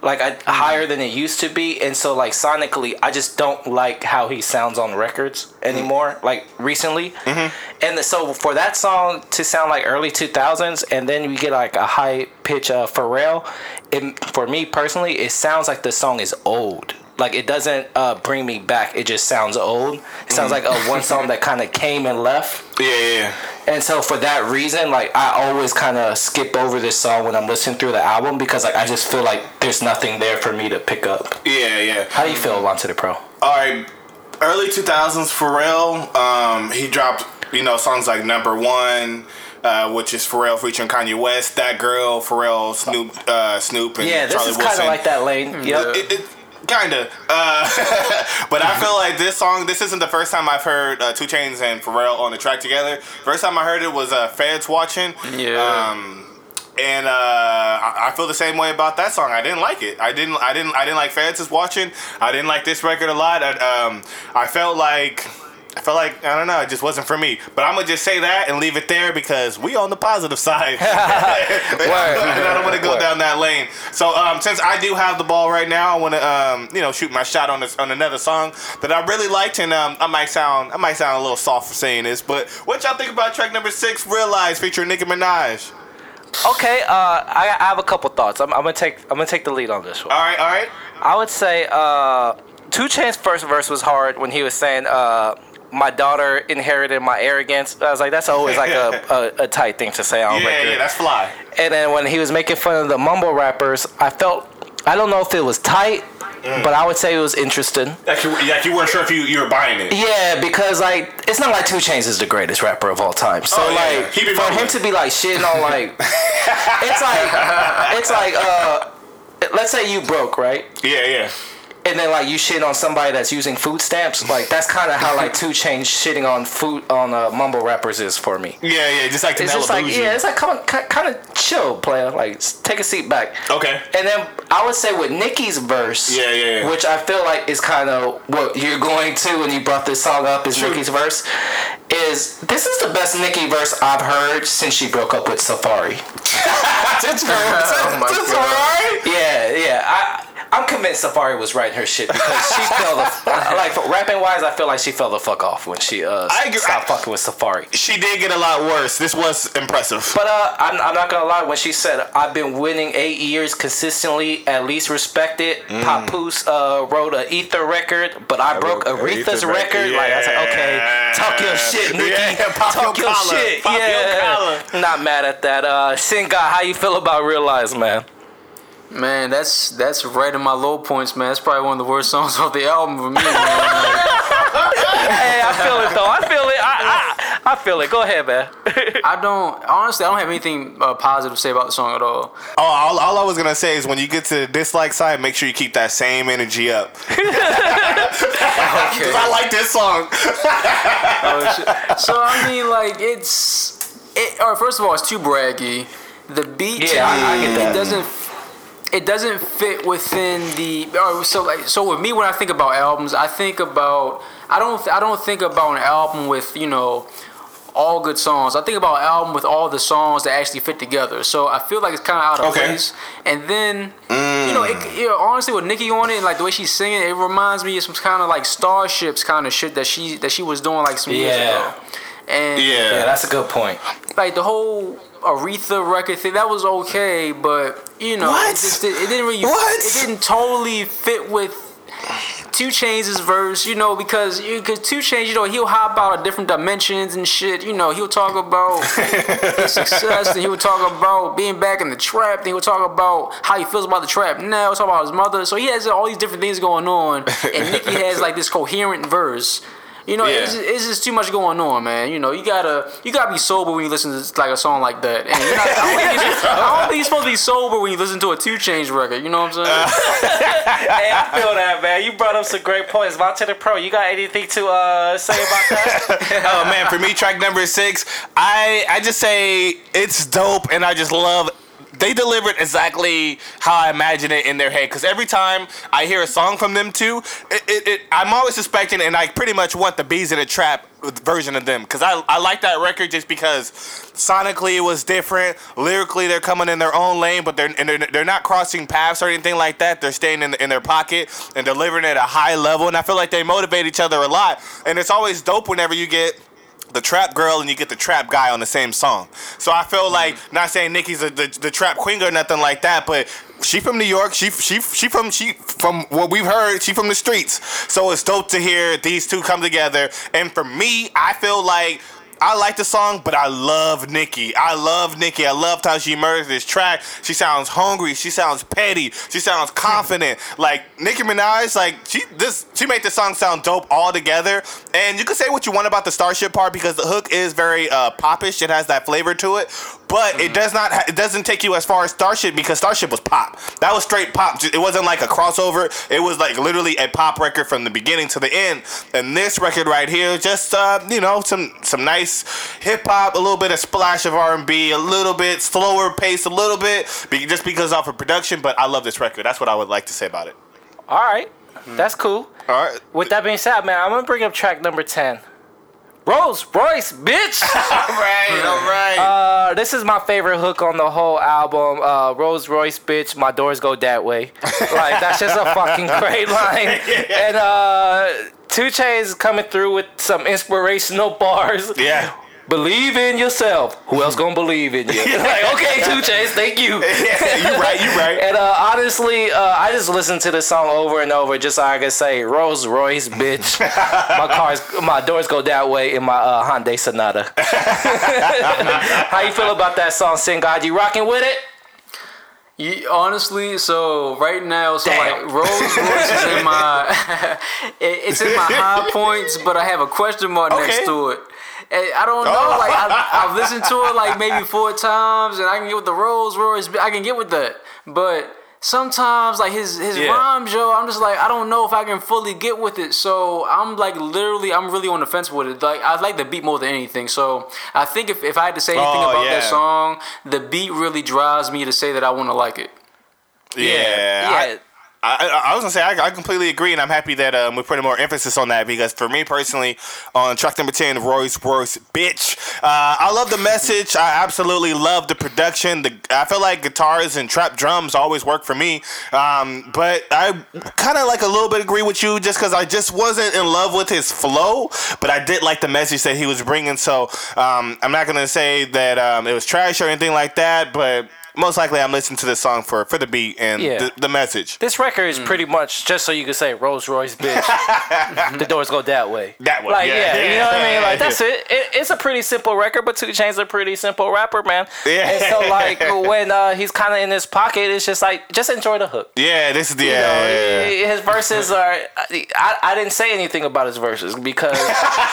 S3: like I, mm. higher than it used to be. And so like sonically, I just don't like how he sounds on records mm. anymore. Like recently, mm-hmm. and so for that song to sound like early two thousands, and then you get like a high pitch of Pharrell, it, for me personally, it sounds like the song is old. Like it doesn't uh, bring me back. It just sounds old. It sounds mm. like a one song that kind of came and left.
S2: Yeah, yeah, yeah.
S3: And so for that reason, like I always kind of skip over this song when I'm listening through the album because like I just feel like there's nothing there for me to pick up.
S2: Yeah, yeah.
S3: How do you feel onto the pro?
S2: All right, early 2000s Pharrell. Um, he dropped you know songs like Number One, uh, which is Pharrell featuring Kanye West, That Girl, Pharrell, Snoop, uh, Snoop, and
S3: Yeah, this
S2: Charlie
S3: is kind of like that lane. Yep.
S2: It, it, kinda, uh, but I feel like this song. This isn't the first time I've heard uh, 2 Chainz and Pharrell on the track together. First time I heard it was uh, Feds watching.
S4: Yeah.
S2: Um, and uh, I, feel the same way about that song. I didn't like it. I didn't. I didn't. I didn't like Feds is watching. I didn't like this record a lot. I, um, I felt like. I felt like I don't know, it just wasn't for me. But I'm gonna just say that and leave it there because we on the positive side. I don't want to go
S3: Word.
S2: down that lane. So um, since I do have the ball right now, I want to um, you know shoot my shot on this on another song that I really liked, and um, I might sound I might sound a little soft for saying this, but what y'all think about track number six, "Realize" featuring Nicki Minaj?
S6: Okay, uh, I, I have a couple thoughts. I'm, I'm gonna take I'm gonna take the lead on this one.
S2: All right, all right.
S6: I would say uh, Two Chain's first verse was hard when he was saying, uh, "My daughter inherited my arrogance." I was like, that's always like a, a, a tight thing to say on
S2: Yeah,
S6: record.
S2: yeah, that's fly.
S6: And then when he was making fun of the mumble rappers, I felt I don't know if it was tight, but I would say it was interesting.
S2: Like you, like you weren't sure if you, you were buying it.
S3: Yeah, because like it's not like 2 Chainz is the greatest rapper of all time. So
S2: Oh, yeah,
S3: like for
S2: rolling.
S3: him to be like shitting on like it's like it's like uh let's say you broke, right?
S2: Yeah, yeah.
S3: And then like you shit on somebody that's using food stamps, like that's kind of how like 2 Chainz shitting on food on uh, mumble rappers is for me.
S2: Yeah, yeah, just like the
S3: It's just like yeah, it's like come on, kind of chill, player. Like take a seat back.
S2: Okay.
S3: And then I would say with Nicki's verse,
S2: Yeah, yeah, yeah.
S3: which I feel like is kind of what you're going to when you brought this song up is
S2: True.
S3: Nicki's verse. Is this is the best Nicki verse I've heard since she broke up with Safaree?
S2: That's
S4: Oh my
S2: that's
S4: God.
S3: Yeah, yeah. I I'm convinced Safaree was writing her shit because she fell the like rapping wise. I feel like she fell the fuck off when she uh
S2: I
S3: stopped
S2: I-
S3: fucking with Safaree.
S2: She did get a lot worse. This was impressive.
S3: But uh, I'm, I'm not gonna lie. When she said I've been winning eight years consistently, at least respected.
S2: Mm.
S3: Papoose uh, wrote a Ether record, but I, broke
S2: wrote a
S3: Aretha's record.
S2: record,
S3: Like I said,
S2: yeah.
S3: okay, talk your shit, Nicki.
S2: Yeah, pop
S3: talk
S2: your
S3: your,
S2: collar,
S3: shit.
S2: pop your
S3: yeah, not mad at that. Uh, Singa, how you feel about Realize, man?
S4: Man, that's that's right in my low points, man. That's probably one of the worst songs off the album for me, man.
S6: Hey, I feel it though. I feel it. I, I, I feel it. Go ahead, man.
S4: I don't honestly, I don't have anything uh, positive to say about the song at all.
S2: Oh, all, all I was gonna say is when you get to the dislike side, make sure you keep that same energy up. Because I like this song.
S4: Oh, so I mean, like it's it. Or first of all, it's too braggy. The beat,
S3: Yeah, I- I get that.
S4: it doesn't. It doesn't fit within the. Or so like so with me when I think about albums, I think about I don't I don't think about an album with you know all good songs. I think about an album with all the songs that actually fit together. So I feel like it's kind of out of
S2: Okay.
S4: place. And then you know, it, mm. you know, honestly, with Nicki on it, and like the way she's singing, it reminds me of some kind of like Starships kind of shit that she that she was doing like some years ago. And
S2: Yeah.
S3: Yeah, that's a good point.
S4: like the whole Aretha record thing, that was okay, but you know,
S2: What?
S4: It, just, it didn't really,
S2: What?
S4: it didn't totally fit with 2 Chainz' verse, you know, because because 2 Chainz, you know, he'll hop out of different dimensions and shit. You know, he'll talk about his success, and he'll talk about being back in the trap. Then he'll talk about how he feels about the trap now. He'll talk about his mother. So he has all these different things going on, and Nicki has like this coherent verse. You know, it's,
S2: Yeah.
S4: it's just too much going on, man. You know, you gotta you gotta be sober when you listen to like a song like that. And you're not, I, don't think you're, I don't think you're supposed to be sober when you listen to a Two Change record. You know what I'm saying?
S3: Hey, I feel that, man. You brought up some great points. Montana Pro, you got anything to uh, say about that?
S2: oh man, for me, track number six, I I just say it's dope, and I just love. They delivered exactly how I imagine it in their head. Because every time I hear a song from them too, it, it, it, I'm always suspecting, and I pretty much want the bees in a trap version of them. Because I, I like that record just because sonically it was different. Lyrically, they're coming in their own lane, but they're and they're, they're not crossing paths or anything like that. They're staying in, in their pocket and delivering at a high level. And I feel like they motivate each other a lot. And it's always dope whenever you get the trap girl and you get the trap guy on the same song. So I feel mm-hmm. like not saying Nicki's a, the the trap queen or nothing like that, but she from New York. She she she from she from what we've heard. She from the streets. So it's dope to hear these two come together. And for me, I feel like. I like the song, but I love Nicki. I love Nicki. I loved how she murdered this track. She sounds hungry. She sounds petty. She sounds confident. Like Nicki Minaj, like she this she made the song sound dope all together. And you can say what you want about the Starship part because the hook is very uh, popish. It has that flavor to it, but it does not. Ha- it doesn't take you as far as Starship because Starship was pop. That was straight pop. It wasn't like a crossover. It was like literally a pop record from the beginning to the end. And this record right here, just uh, you know, some some nice hip hop, a little bit of splash of R and B, a little bit slower pace, a little bit, be- just because off of production. But I love this record. That's what I would like to say about it.
S3: All right, that's cool.
S2: All right.
S3: With that being said, man, I'm gonna bring up track number ten. Rolls Royce, bitch.
S2: All right. All right.
S3: Uh, this is my favorite hook on the whole album. Uh, Rolls Royce, bitch, my doors go that way. like that's just a fucking great line. And uh, 2 Chainz coming through with some inspirational bars.
S2: yeah.
S3: Believe in yourself. Who else gonna believe in you? like, okay, 2 Chainz, thank you.
S2: you right. You right.
S3: And uh, honestly, uh, I just listened to the song over and over just so I can say Rolls Royce, bitch. my cars, my doors go that way in my uh, Hyundai Sonata. How you feel about that song, Sin God? You rocking with it?
S4: You, honestly, so right now, so
S3: Damn.
S4: like Rolls Royce is in my, it- it's in my high points, but I have a question mark
S2: Okay.
S4: next to it. And I don't know,
S2: Oh.
S4: like I, I've listened to it like maybe four times, and I can get with the Rolls Royce, I can get with that, but. Sometimes like his his
S3: Yeah.
S4: rhymes, yo, I'm just like I don't know if I can fully get with it. So I'm like literally, I'm really on the fence with it. Like I like the beat more than anything. So I think if, if I had to say anything
S2: Oh,
S4: about that song, the beat really drives me to say that I want to like it.
S2: Yeah. I- I, I, I was gonna say I, I completely agree, and I'm happy that um, we're putting more emphasis on that because for me personally, on track number ten, Royce Royce, bitch. Uh, I love the message. I absolutely love the production. The I feel like guitars and trap drums always work for me, um, but I kind of like a little bit agree with you just because I just wasn't in love with his flow, but I did like the message that he was bringing. So um, I'm not gonna say that um, it was trash or anything like that, but. Most likely, I'm listening to this song for, for the beat and
S3: Yeah.
S2: the, the message.
S3: This record is pretty much just so you can say Rolls Royce, bitch. the doors go that way.
S2: That way,
S3: Like,
S2: yeah.
S3: yeah, you know what I mean? Like, that's it. it. It's a pretty simple record, but Two Chain's a pretty simple rapper, man.
S2: Yeah.
S3: And so, like, when uh, he's kind of in his pocket, it's just like, just enjoy the hook.
S2: Yeah, this is the
S3: You
S2: yeah,
S3: know,
S2: yeah, yeah.
S3: his verses are. I, I didn't say anything about his verses because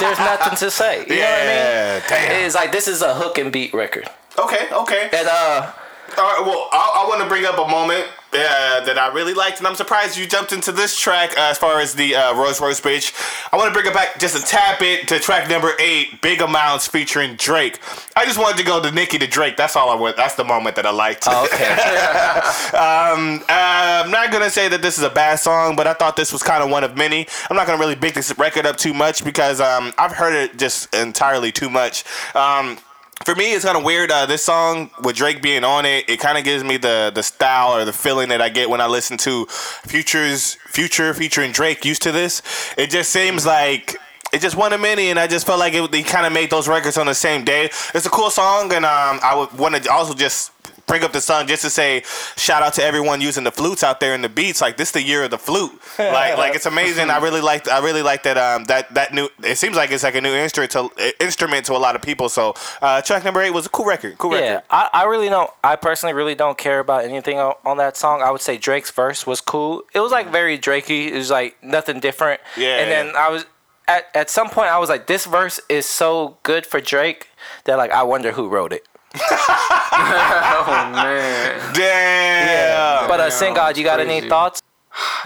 S3: there's nothing to say. You know what I
S2: Yeah,
S3: mean?
S2: damn.
S3: It's like this is a hook and beat record.
S2: Okay, okay.
S3: And uh,
S2: All right, well, I, I want to bring up a moment uh, that I really liked, and I'm surprised you jumped into this track uh, as far as the uh, Rose Rose bitch. I want to bring it back just a tap it to track number eight, Big Amounts featuring Drake. I just wanted to go to Nicki to Drake. That's all I want. That's the moment that I liked.
S3: oh, okay.
S2: Um, uh, I'm not gonna say that this is a bad song, but I thought this was kind of one of many. I'm not gonna really big this record up too much because um, I've heard it just entirely too much. Um, for me, it's kind of weird. Uh, this song with Drake being on it, it kind of gives me the the style or the feeling that I get when I listen to Future's Future featuring Drake. Used to this, it just seems like. It just one of many, and I just felt like it, they kind of made those records on the same day. It's a cool song, and um, I would want to also just bring up the song just to say shout out to everyone using the flutes out there in the beats. Like this, is the year of the flute. Like like it's amazing. I really like I really like that um that that new. It seems like it's like a new instrument to instrument to a lot of people. So uh, track number eight was a cool record. Cool
S3: Yeah. I, I really don't. I personally really don't care about anything on, on that song. I would say Drake's verse was cool. It was like very Drakey. It was like nothing different.
S2: Yeah,
S3: And then I was at at some point I was like, this verse is so good for Drake that like I wonder who wrote it.
S4: Oh man.
S2: Damn. Yeah.
S3: But uh, Sing God, you got any thoughts?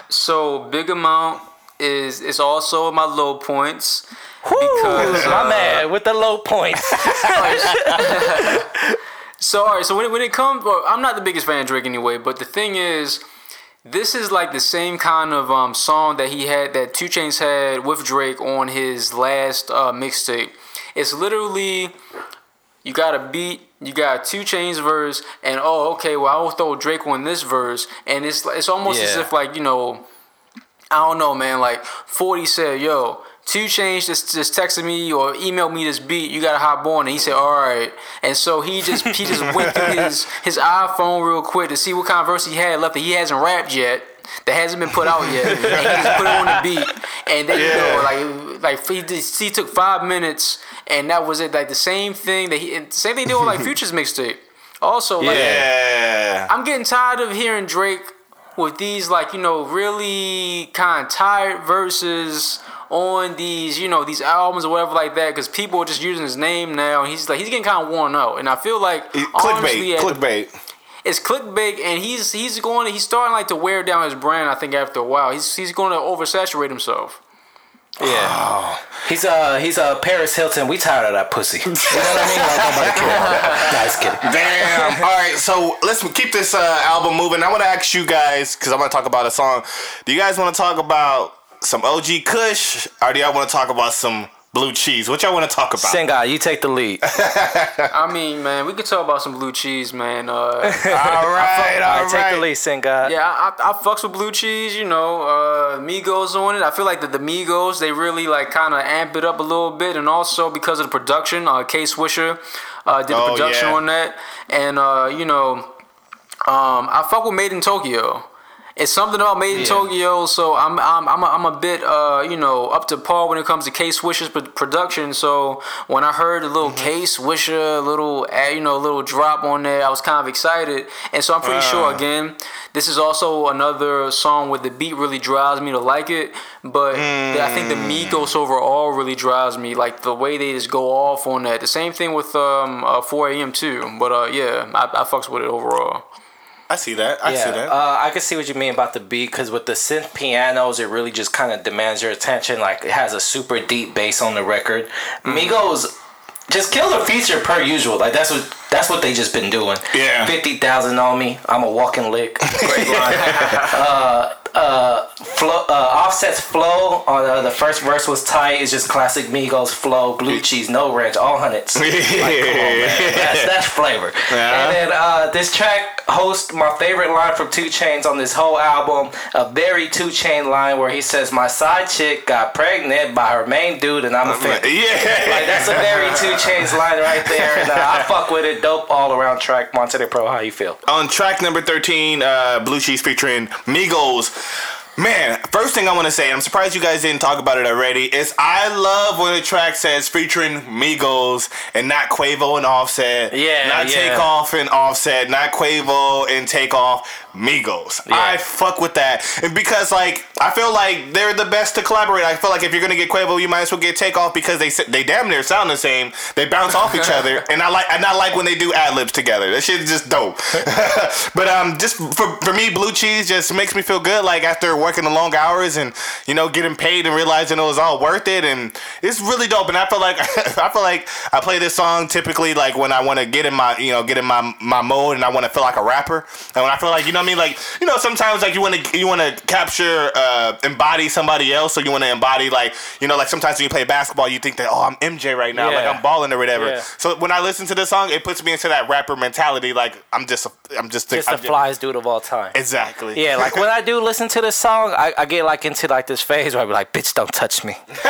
S4: So big amount is is also my low points.
S3: Woo,
S4: Because,
S3: my
S4: uh,
S3: man with the low points.
S4: So all right, so when it, when it comes, well, I'm not the biggest fan of Drake anyway, but the thing is, this is like the same kind of um, song that he had that 2 Chainz had with Drake on his last uh, mixtape. It's literally you got a beat, you got 2 Chainz verse, and oh okay, well I will throw Drake on this verse, and it's it's almost as if like you know I don't know, man. Like Forty said, "Yo, 2 Chainz just just texted me or emailed me this beat. You gotta hop on." And he said, "All right." And so he just he just went through his his iPhone real quick to see what kind of verse he had left that he hasn't rapped yet. That hasn't been put out yet, and he just put it on the beat, and then you know, like, like he, just, he took five minutes, and that was it. Like the same thing that he, same thing they did with like Future's mixtape. Also, like,
S2: Yeah.
S4: I'm getting tired of hearing Drake with these like you know really kind of tired verses on these you know these albums or whatever like that because people are just using his name now and he's like he's getting kind of worn out and I feel like honestly
S2: Clickbait.
S4: at the-
S2: Clickbait.
S4: it's clickbait and he's he's going he's starting like to wear down his brand I think after a while he's he's going to oversaturate himself.
S3: Yeah. He's uh he's uh Paris Hilton. We tired of that pussy. You know what I mean? Like nobody cares about that. Nah, just kidding.
S2: Damn. All right, so let's keep this uh, album moving. I want to ask you guys because I'm going to talk about a song. Do you guys want to talk about some OG Kush, or do y'all want to talk about some blue cheese? What y'all want to talk about?
S3: Sing God, you take the lead.
S4: I mean man we could talk about some blue cheese man. Uh,
S2: all right,
S3: All
S2: all
S3: right, take the lead, Sing God.
S4: Yeah, I, I, I fucks with blue cheese. You know, uh, Migos on it. I feel like the, the Migos they really like kind of amp it up a little bit, and also because of the production, uh, K Swisher uh, did the
S2: Oh,
S4: production
S2: yeah.
S4: on that, and uh, you know, um, I fuck with Made in Tokyo. It's something about Made in
S3: Yeah.
S4: Tokyo, so I'm I'm I'm a, I'm a bit uh you know up to par when it comes to K Swisher's production. So when I heard a little
S2: Mm-hmm.
S4: K Swisher, little uh, you know a little drop on there, I was kind of excited, and so I'm pretty sure
S2: Uh.
S4: again this is also another song where the beat really drives me to like it, but the- I think the
S2: Mm.
S4: Migos overall really drives me, like the way they just go off on that. The same thing with um uh, 4 a.m. too, but uh yeah, I, I fucks with it overall.
S2: I see that. I see that.
S3: uh, I can see what you mean about the beat because with the synth pianos, it really just kind of demands your attention. Like it has a super deep bass on the record. Migos just kill the feature per usual. Like that's what that's what they just been doing.
S2: Yeah.
S3: fifty thousand on me. I'm a walking lick. Great line. uh, uh, flow, uh, Offset's flow on uh, the first verse was tight. It's just classic Migos flow. Blue cheese, no ranch, all hundreds. Like, on, man. That's, that's flavor.
S2: Yeah.
S3: And then uh, this track hosts my favorite line from 2 Chainz on this whole album. A very Two Chain line where he says, "My side chick got pregnant by her main dude, and I'm offended."
S2: yeah.
S3: Like that's a very 2 Chainz line right there, and uh, I fuck with it. Dope all around track. Vonte the Pro, how you feel?
S2: on track number 13, uh, Blue Cheese featuring Migos. Man, first thing I want to say, I'm surprised you guys didn't talk about it already, is I love when a track says featuring Migos and not Quavo and Offset.
S3: Yeah,
S2: Not
S3: yeah.
S2: Takeoff and Offset, not Quavo and Takeoff. Migos. I fuck with that. And because like I feel like they're the best to collaborate. I feel like if you're gonna get Quavo, you might as well get Takeoff because they they damn near sound the same. They bounce off each other, and I like and I like when they do ad libs together. That shit is just dope. but um, just for for me, blue cheese just makes me feel good. Like after working the long hours and you know getting paid and realizing it was all worth it, and it's really dope. And I feel like I feel like I play this song typically like when I want to get in my you know get in my my mode and I want to feel like a rapper. And when I feel like you know what I mean like you know sometimes like you want to you want to capture uh embody somebody else, so you want to embody like you know like sometimes when you play basketball you think that oh I'm MJ right now like I'm balling or whatever.
S3: Yeah.
S2: So when I listen to this song, it puts me into that rapper mentality. Like I'm just, a, I'm just, a,
S3: Just the
S2: I'm ju-
S3: flies dude of all time.
S2: Exactly.
S3: Yeah, like when I do listen to this song, song, I, I get like into like this phase where I be like, "Bitch, don't touch me."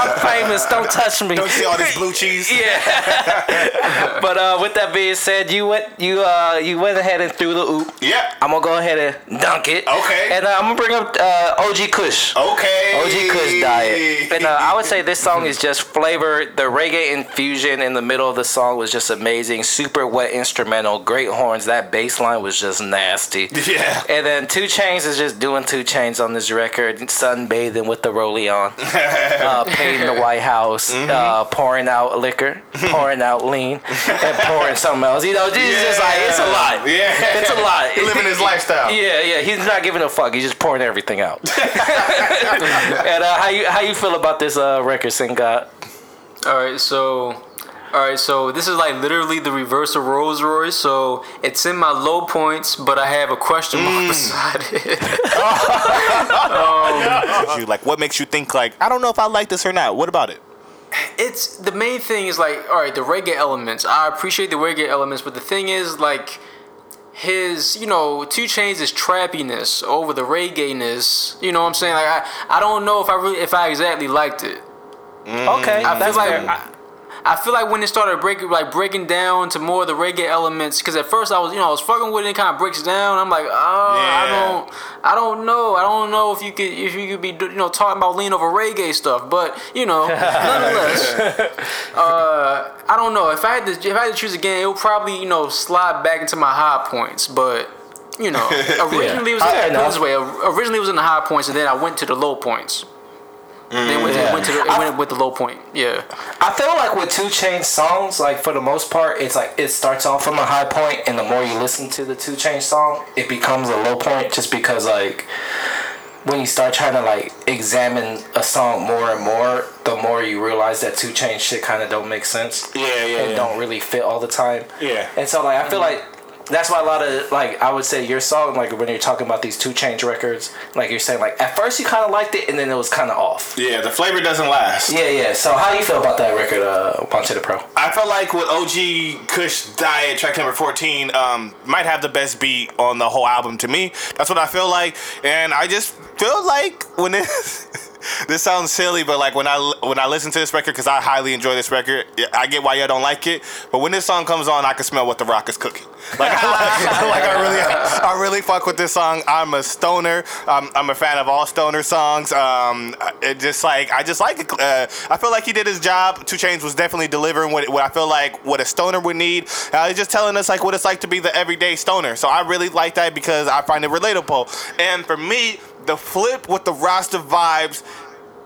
S3: I'm famous. Don't touch me.
S2: Don't see all this blue cheese.
S3: Yeah. but uh, with that being said, you went you uh you went ahead and threw the oop.
S2: Yeah.
S3: I'm gonna go ahead and dunk it.
S2: Okay.
S3: And uh, I'm gonna bring up uh, OG Kush.
S2: Okay.
S3: OG Kush diet. And uh, I would say this song is just flavor. The reggae infusion in the middle of the song was just amazing. Super wet instrumental, great horns. That bass line was just nasty.
S2: Yeah.
S3: And then 2 Chainz is just doing 2 Chainz on this record, sunbathing with the rollie on, uh, painting the White House, uh, pouring out liquor, pouring out lean, and pouring something else. You know, it's just like it's a lot.
S2: Yeah.
S3: It's a lot.
S2: Living his lifestyle.
S3: Yeah, yeah. He's not giving a fuck. He's just pouring everything out. and uh, how you how you feel about this uh, record, Sing God?
S4: All right, so. All right, so this is like literally the reverse of Rolls Royce. So it's in my low points, but I have a question mark mm. beside it.
S2: Um, you like what makes you think like I don't know if I like this or not. What about it?
S4: it's the main thing is like all right the reggae elements i appreciate the reggae elements but the thing is like his you know 2 Chainz is trappiness over the reggae-ness you know what i'm saying like i, I don't know if i really if i exactly liked it
S3: Okay,
S4: i feel
S3: that's
S4: like
S3: fair.
S4: I, I feel like when it started breaking, like breaking down to more of the reggae elements, because at first I was, you know, I was fucking with it. and It kind of breaks down. I'm like, oh, I don't, I don't know, I don't know if you could, if you could be, you know, talking about lean over reggae stuff. But you know, nonetheless, uh, I don't know. If I had to, if I had to choose again, it would probably, you know, slide back into my high points. But you know, originally it was
S3: Fair
S4: put it
S3: enough.
S4: this way. Originally it was in the high points, and then I went to the low points. Then went,
S3: Yeah.
S4: to, mm, went to the, it went with the low point. Yeah.
S3: I feel like with Two Chain songs, like for the most part, it's like it starts off from a high point, and the more you listen to the Two Chain song, it becomes a low point, just because like when you start trying to like examine a song more and more, the more you realize that Two Chain shit kind of don't make sense.
S2: Yeah, yeah,
S3: and
S2: yeah.
S3: don't really fit all the time.
S2: Yeah.
S3: And so like I feel mm-hmm. like that's why a lot of like I would say your song like when you're talking about these two change records like you're saying like at first you kind of liked it and then it was kind of off.
S2: Yeah, the flavor doesn't last.
S3: Yeah, yeah. So how do you feel about that record, uh, Vonte the Pro?
S2: I felt like with OG Kush Diet, track number 14, um, might have the best beat on the whole album to me. That's what I feel like. And I just feel like when it. this sounds silly, but like when I when I listen to this record, because I highly enjoy this record, I get why y'all don't like it. But when this song comes on, I can smell what the Rock is cooking. Like, I, like I really, I really fuck with this song. I'm a stoner. Um, I'm a fan of all stoner songs. Um, it just like I just like it. Uh, I feel like he did his job. 2 Chainz was definitely delivering what, what I feel like what a stoner would need. Uh, he's just telling us like what it's like to be the everyday stoner. So I really like that because I find it relatable. And for me, the flip with the rasta vibes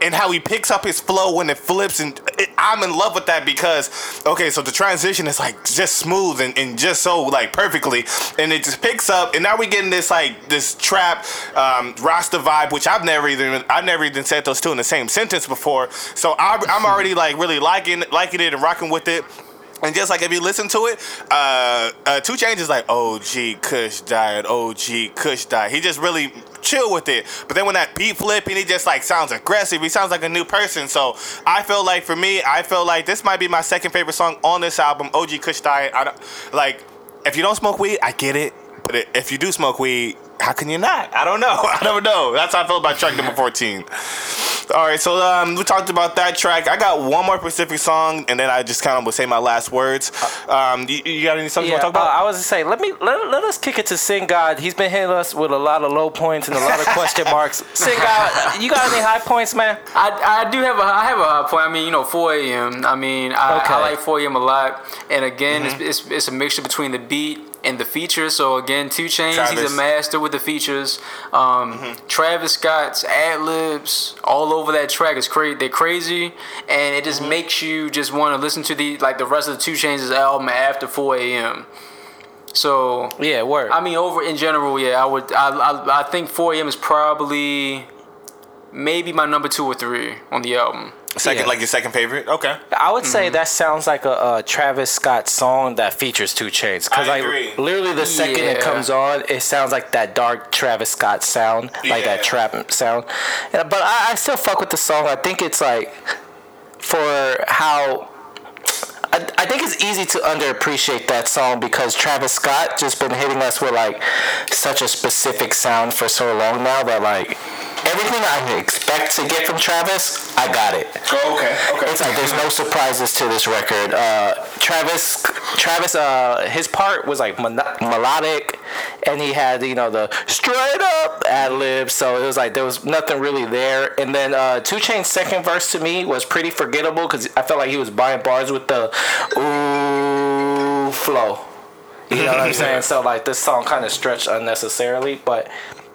S2: and how he picks up his flow when it flips. And it, i'm in love with that because okay so the transition is like just smooth and, and just so like perfectly. And it just picks up. And now we're getting this like this trap um, rasta vibe which i've never even i've never even said those two in the same sentence before. So I, i'm already like really liking liking it and rocking with it and just like if you listen to it, uh, uh, Two Chainz is like OG Kush Diet, OG Kush Diet. He just really chill with it. But then when that beat flip and he just like sounds aggressive, he sounds like a new person. So I feel like for me, I feel like this might be my second favorite song on this album, OG Kush Diet. I don't like if you don't smoke weed, I get it. But if you do smoke weed, how can you not? I don't know. I don't know. That's how I felt about track number 14. All right, so um, we talked about that track. I got one more specific song, and then I just kind of will say my last words. Um, you, you got any songs you want to talk
S3: uh,
S2: about?
S3: I was to say, let me let, let us kick it to Sing God. He's been hitting us with a lot of low points and a lot of question marks. Sing God, you got any high points, man?
S4: I, I do have a I have a high point. I mean, you know, 4 a.m. I mean, I,
S3: Okay.
S4: I like 4 a.m. a lot. And again, it's, it's it's a mixture between the beat and the features. So again, 2 Chainz, he's a master with the features. Um, Travis Scott's ad libs all over that track is crazy. They're crazy, and it just makes you just want to listen to the like the rest of the 2 Chainz' album after 4 a.m. So
S3: Yeah, word.
S4: I mean, over in general, yeah, I would. I, I, I think 4 a.m. is probably maybe my number two or three on the album.
S2: Second,
S3: yeah.
S2: like your second favorite? Okay.
S3: I would say mm-hmm. that sounds like a, a Travis Scott song that features 2 Chainz. Because
S2: I
S3: like
S2: agree.
S3: literally the second it comes on, it sounds like that dark Travis Scott sound, like that trap sound. Yeah, but I, I still fuck with the song. I think it's like for how. I,
S7: I, I think it's easy to underappreciate that song because Travis Scott just been hitting us with like such a specific sound for so long now that like everything I expect to get from Travis, I got it.
S2: Oh, okay. Okay.
S7: It's like there's no surprises to this record. Uh, Travis, Travis, uh, his part was like mono- melodic, and he had you know the straight up ad lib. So it was like there was nothing really there. And then uh, Two Chain's second verse to me was pretty forgettable because I felt like he was buying bars with the ooh flow. You know what I'm saying? So like this song kind of stretched unnecessarily, but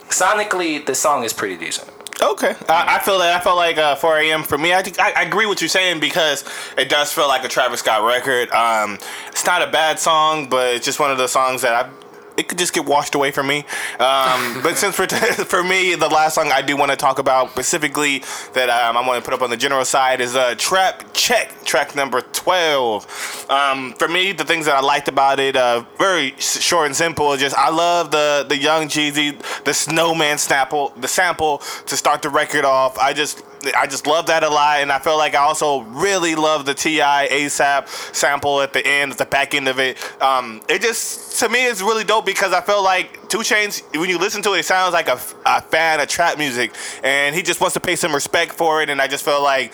S7: sonically the song is pretty decent.
S2: Okay, I, I feel that. I felt like uh, 4 a.m. for me. I, I I agree with you saying because it does feel like a Travis Scott record. Um, it's not a bad song, but it's just one of the songs that I. It could just get washed away from me. Um, but since for for me, the last song I do want to talk about specifically that um, I want to put up on the general side is uh, "Trap Check," track number twelve. Um, for me, the things that I liked about it, uh, very short and simple. Just I love the the young Jeezy, the Snowman sample, the sample to start the record off. I just I just love that a lot, and I feel like I also really love the T.I. ASAP sample at the end, at the back end of it. Um, it just to me it's really dope because I feel like 2 Chainz, when you listen to it, it sounds like a, a fan of trap music, and he just wants to pay some respect for it, and I just feel like.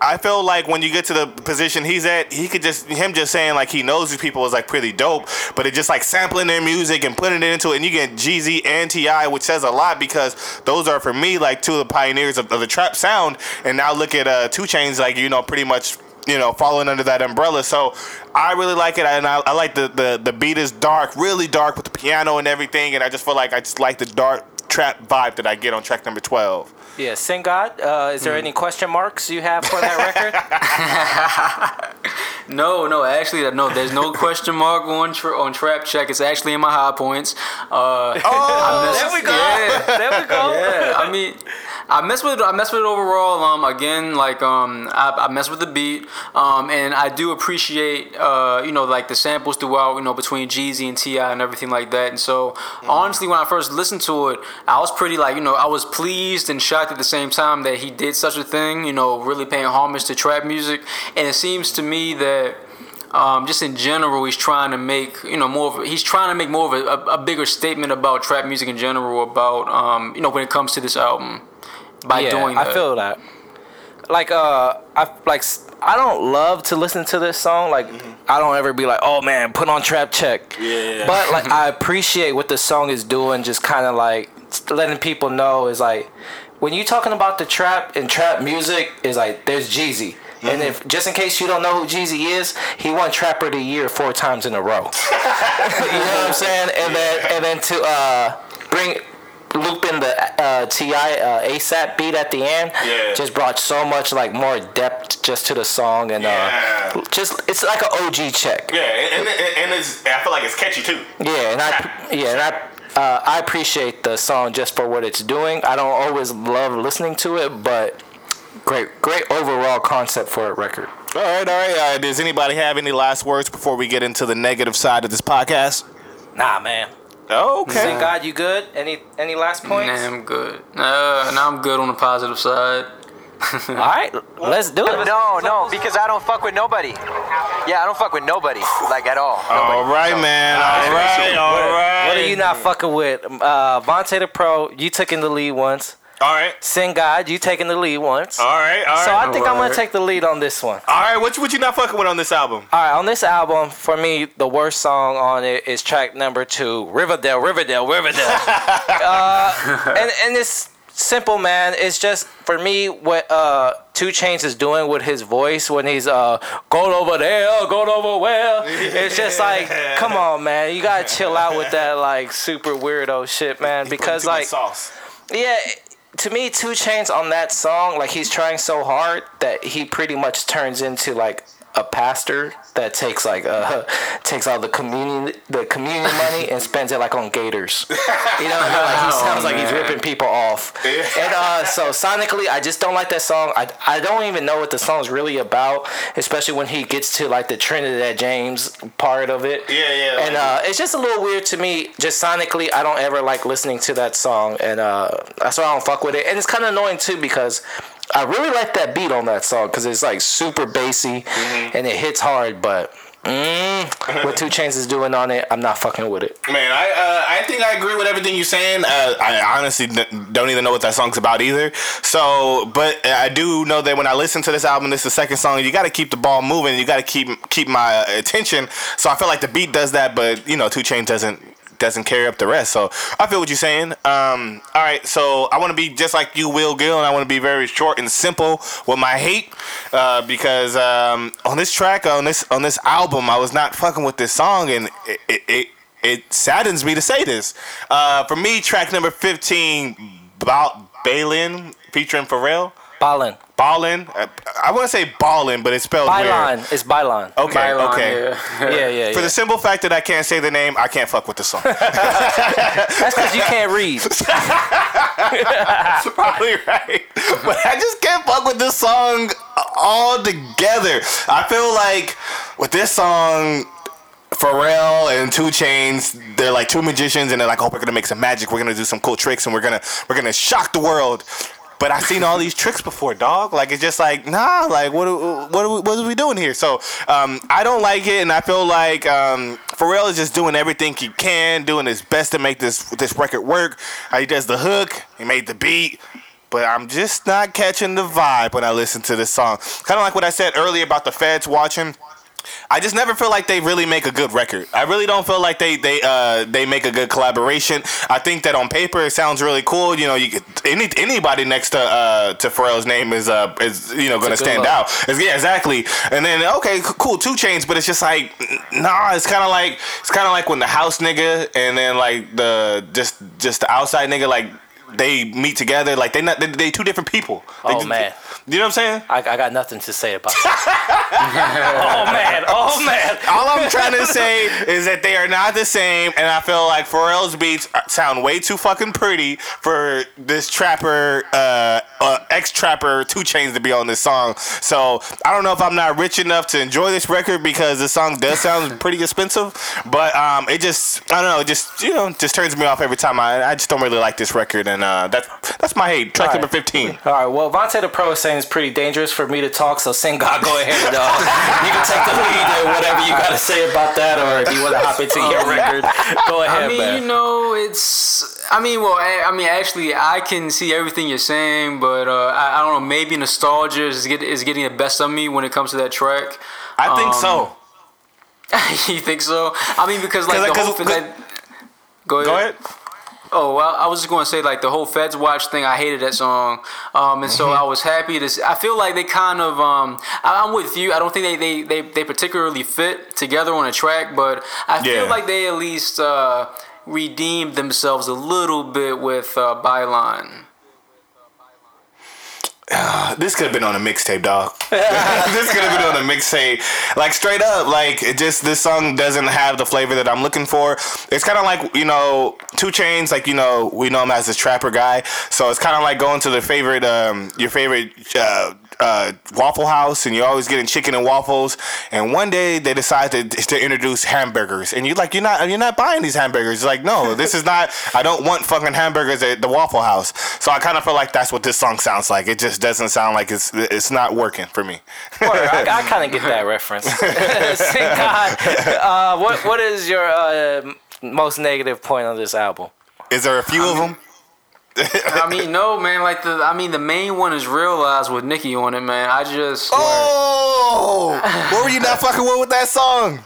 S2: I feel like when you get to the position he's at, he could just him just saying like he knows these people is like pretty dope, but it just like sampling their music and putting it into it, and you get Jeezy and T.I., which says a lot because those are for me like two of the pioneers of, of the trap sound. And now look at uh, 2 Chainz, like you know, pretty much you know following under that umbrella. So I really like it, and I, I like the, the the beat is dark, really dark with the piano and everything, and I just feel like I just like the dark trap vibe that I get on track number twelve.
S3: Yeah, Sing God. Uh, is there any question marks you have for that record?
S4: No, no, actually, no. There's no question mark on tra- on trap check. It's actually in my high points. Uh,
S3: Oh, there we go.
S4: Yeah,
S3: There we go.
S4: yeah. I mean, I mess with it. I mess with it overall. Um, again, like um, I, I mess with the beat. Um, and I do appreciate uh, you know, like the samples throughout. You know, between Jeezy and T.I. and everything like that. And so, honestly, when I first listened to it, I was pretty like you know, I was pleased and shocked at the same time that he did such a thing. You know, really paying homage to trap music. And it seems to me that um, just in general, he's trying to make you know more. Of, a- he's trying to make more of a, a, a bigger statement about trap music in general. About um, you know when it comes to this album by
S3: yeah,
S4: doing that.
S3: I feel that. Like uh, I like I don't love to listen to this song. Like I don't ever be like, oh man, put on trap check.
S2: Yeah.
S3: But like I appreciate what the song is doing. Just kind of like letting people know is like when you talking about the trap and trap music is like there's Jeezy. And if just in case you don't know who Jeezy is, he won Trapper of the Year four times in a row. you know what I'm saying? And then and then to uh, bring loop in the uh, T.I. uh, ASAP beat at the end,
S2: Yeah.
S3: just brought so much like more depth just to the song and
S2: Yeah.
S3: uh, just it's like an OG check.
S2: Yeah, and, and, and it's, I feel like it's catchy too.
S3: Yeah, and I yeah, and I uh, I appreciate the song just for what it's doing. I don't always love listening to it, but great great overall concept for a record.
S2: All right, all right. Uh, does anybody have any last words before we get into the negative side of this podcast?
S3: Nah, man.
S2: Okay.
S3: Thank God you good. Any any last points?
S4: Nah, I'm good. Uh, now I'm good on the positive side.
S3: All right, let's do it.
S8: No, no, because I don't fuck with nobody. Yeah, I don't fuck with nobody, like at all.
S2: All right, man. All right, all right.
S3: What are you not fucking with? Uh, Vonte the Pro, you took in the lead once.
S2: All right,
S3: Sing God, you taking the lead once.
S2: all right, all right.
S3: So I think I'm gonna take the lead on this one.
S2: all right, what you, what you not fucking with on this album?
S3: All right, on this album, for me, the worst song on it is track number two, Riverdale, Riverdale, Riverdale. uh, and and it's simple, man. It's just for me what uh, 2 Chainz is doing with his voice when he's uh going over there, going over where. It's just like, come on, man, you gotta chill out with that like super weirdo shit, man. Because like,
S2: sauce.
S3: yeah, to me, 2 Chainz on that song, like he's trying so hard that he pretty much turns into like a pastor that takes like uh takes all the communion the communion money and spends it like on gators. You know, like he sounds like he's ripping people off. And uh, so sonically, I just don't like that song. I I don't even know what the song's really about, especially when he gets to like the Trinidad James part of it.
S2: Yeah, yeah,
S3: And uh, it's just a little weird to me. Just sonically, I don't ever like listening to that song, and uh, that's why I don't fuck with it. And it's kind of annoying too because
S7: I really like that beat on that song because it's like super bassy and it hits hard. But mm, what 2 Chainz is doing on it, I'm not fucking with it.
S2: Man, I uh, I think I agree with everything you're saying. Uh, I honestly don't even know what that song's about either. So, but I do know that when I listen to this album, this is the second song. You got to keep the ball moving. You got to keep keep my attention. So I feel like the beat does that, but you know, 2 Chainz doesn't doesn't carry up the rest. So I feel what you're saying. Um, all right, so I want to be just like you, Will Gil, and I want to be very short and simple with my hate uh, because um, on this track, on this on this album, I was not fucking with this song, and it it, it, it saddens me to say this. Uh, for me, track number 15, ba- Bailin featuring Pharrell.
S3: Ballin.
S2: Ballin. Uh, I want to say ballin, but it's spelled weird.
S3: It's Bailin.
S2: Okay,
S4: Bailin,
S2: okay.
S4: yeah.
S3: Yeah, yeah,
S2: For
S3: yeah.
S2: the simple fact that I can't say the name, I can't fuck with the song.
S3: That's because you can't read.
S2: That's Probably right. But I just can't fuck with this song altogether. I feel like with this song, Pharrell and Two Chains, they're like two magicians, and they're like, "Oh, we're gonna make some magic. We're gonna do some cool tricks, and we're gonna we're gonna shock the world." But I've seen all these tricks before, dog. Like it's just like, nah. Like what? What? Are we, what are we doing here? So um, I don't like it, and I feel like um, Pharrell is just doing everything he can, doing his best to make this this record work. Uh, he does the hook, he made the beat, but I'm just not catching the vibe when I listen to this song. Kind of like what I said earlier about the feds watching. I just never feel like they really make a good record. I really don't feel like they they uh they make a good collaboration. I think that on paper it sounds really cool. You know, you could, any anybody next to uh to Pharrell's name is uh is you know gonna stand out. It's- yeah, exactly. And then okay, cool, 2 Chainz, but it's just like nah. It's kind of like it's kind of like when the house nigga and then like the just just the outside nigga like. They meet together like they not they, they two different people. They
S3: Oh,
S2: just-
S3: man.
S2: you know what I'm saying?
S3: I, I got nothing to say about that. oh man, oh man.
S2: All I'm trying to say is that they are not the same, and I feel like Pharrell's beats sound way too fucking pretty for this trapper, uh, uh, ex trapper, 2 Chainz to be on this song. So I don't know if I'm not rich enough to enjoy this record because the song does sound pretty expensive, but um, it just I don't know, it just you know, just turns me off every time. I I just don't really like this record, and uh, that's that's my hate. Track
S3: All right.
S2: number 15.
S3: All right, well, Vonte the Pro is saying it's pretty dangerous for me to talk, so sing God, go ahead, dog. you can take the lead and whatever you got to say about that, or if you want to hop into your record, go ahead,
S4: I mean,
S3: man.
S4: you know, it's. I mean, well, I, I mean, actually, I can see everything you're saying, but uh, I, I don't know. Maybe nostalgia is, get, is getting the best of me when it comes to that track.
S2: I think
S4: Um,
S2: so.
S4: you think so? I mean, because like
S2: 'Cause-
S4: the whole
S2: 'cause-
S4: thing. Like, go ahead.
S2: Go ahead.
S4: Oh well, I was just going to say like the whole Feds Watch thing. I hated that song, um, and so
S2: Mm-hmm.
S4: I was happy to. I feel like they kind of. Um, I- I'm with you. I don't think they, they, they, they particularly fit together on a track, but I feel
S2: Yeah.
S4: like they at least uh, redeemed themselves a little bit with uh, Bailin.
S2: This could have been on a mixtape, dog. this could have been on a mixtape. Like straight up, like it just this song doesn't have the flavor that I'm looking for. It's kind of like you know, 2 Chainz. Like you know, we know him as this trapper guy. So it's kind of like going to the favorite, um, your favorite. Uh, uh, Waffle House, and you're always getting chicken and waffles. And one day they decide to, to introduce hamburgers, and you're like, you're not, you're not buying these hamburgers. It's like, no, this is not. I don't want fucking hamburgers at the Waffle House. So I kind of feel like that's what this song sounds like. It just doesn't sound like it's it's not working for me.
S3: Word, I, I kind of get that reference. Sing God, uh, what what is your uh, most negative point on this album?
S2: is there a few of them?
S4: I mean, no, man. Like the, I mean, the main one is realized with Nicki on it, man. I just.
S2: Oh, what were you not fucking with with that song?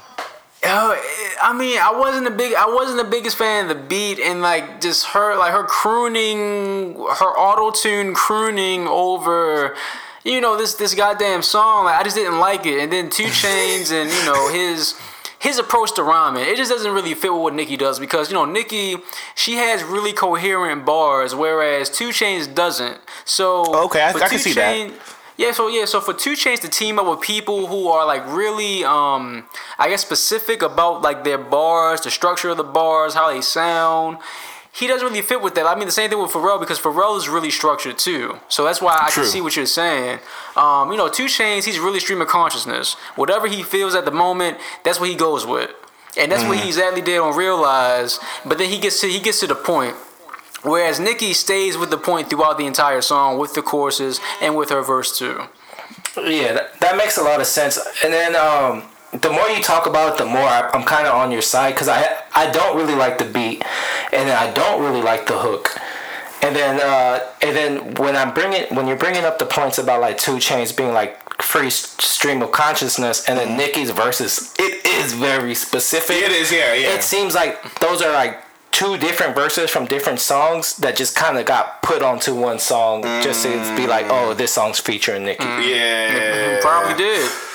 S4: Yo, I mean, I wasn't a big, I wasn't the biggest fan of the beat and like just her, like her crooning, her auto tune crooning over, you know, this this goddamn song. Like I just didn't like it. And then 2 Chainz and you know his his approach to rhyming, it just doesn't really fit with what Nicki does because you know Nicki, she has really coherent bars, whereas 2 Chainz doesn't. So
S2: Okay, I- I can see that.
S4: Yeah, so yeah, so for 2 Chainz to team up with people who are like really, um, I guess specific about like their bars, the structure of the bars, how they sound. He doesn't really fit with that. I mean, the same thing with Pharrell because Pharrell is really structured too. So that's why I
S2: True.
S4: can see what you're saying. Um, you know, 2 Chainz, he's really stream of consciousness. Whatever he feels at the moment, that's what he goes with, and that's what he exactly did on Realize. But then he gets to he gets to the point Whereas Nicki stays with the point throughout the entire song with the choruses and with her verse too.
S7: Yeah, that, that makes a lot of sense. And then um, the more you talk about it, the more I, I'm kind of on your side because I I don't really like the beat, and then I don't really like the hook. And then uh, and then when I'm bringing when you're bringing up the points about like 2 Chainz being like free stream of consciousness, and then Nicki's verses, it is very specific.
S2: It is, yeah, yeah.
S7: It seems like those are like two different verses from different songs that just kind of got put onto one song just to be like, oh, this song's featuring Nicki. Mm.
S2: Yeah. Mm-hmm.
S4: Probably did.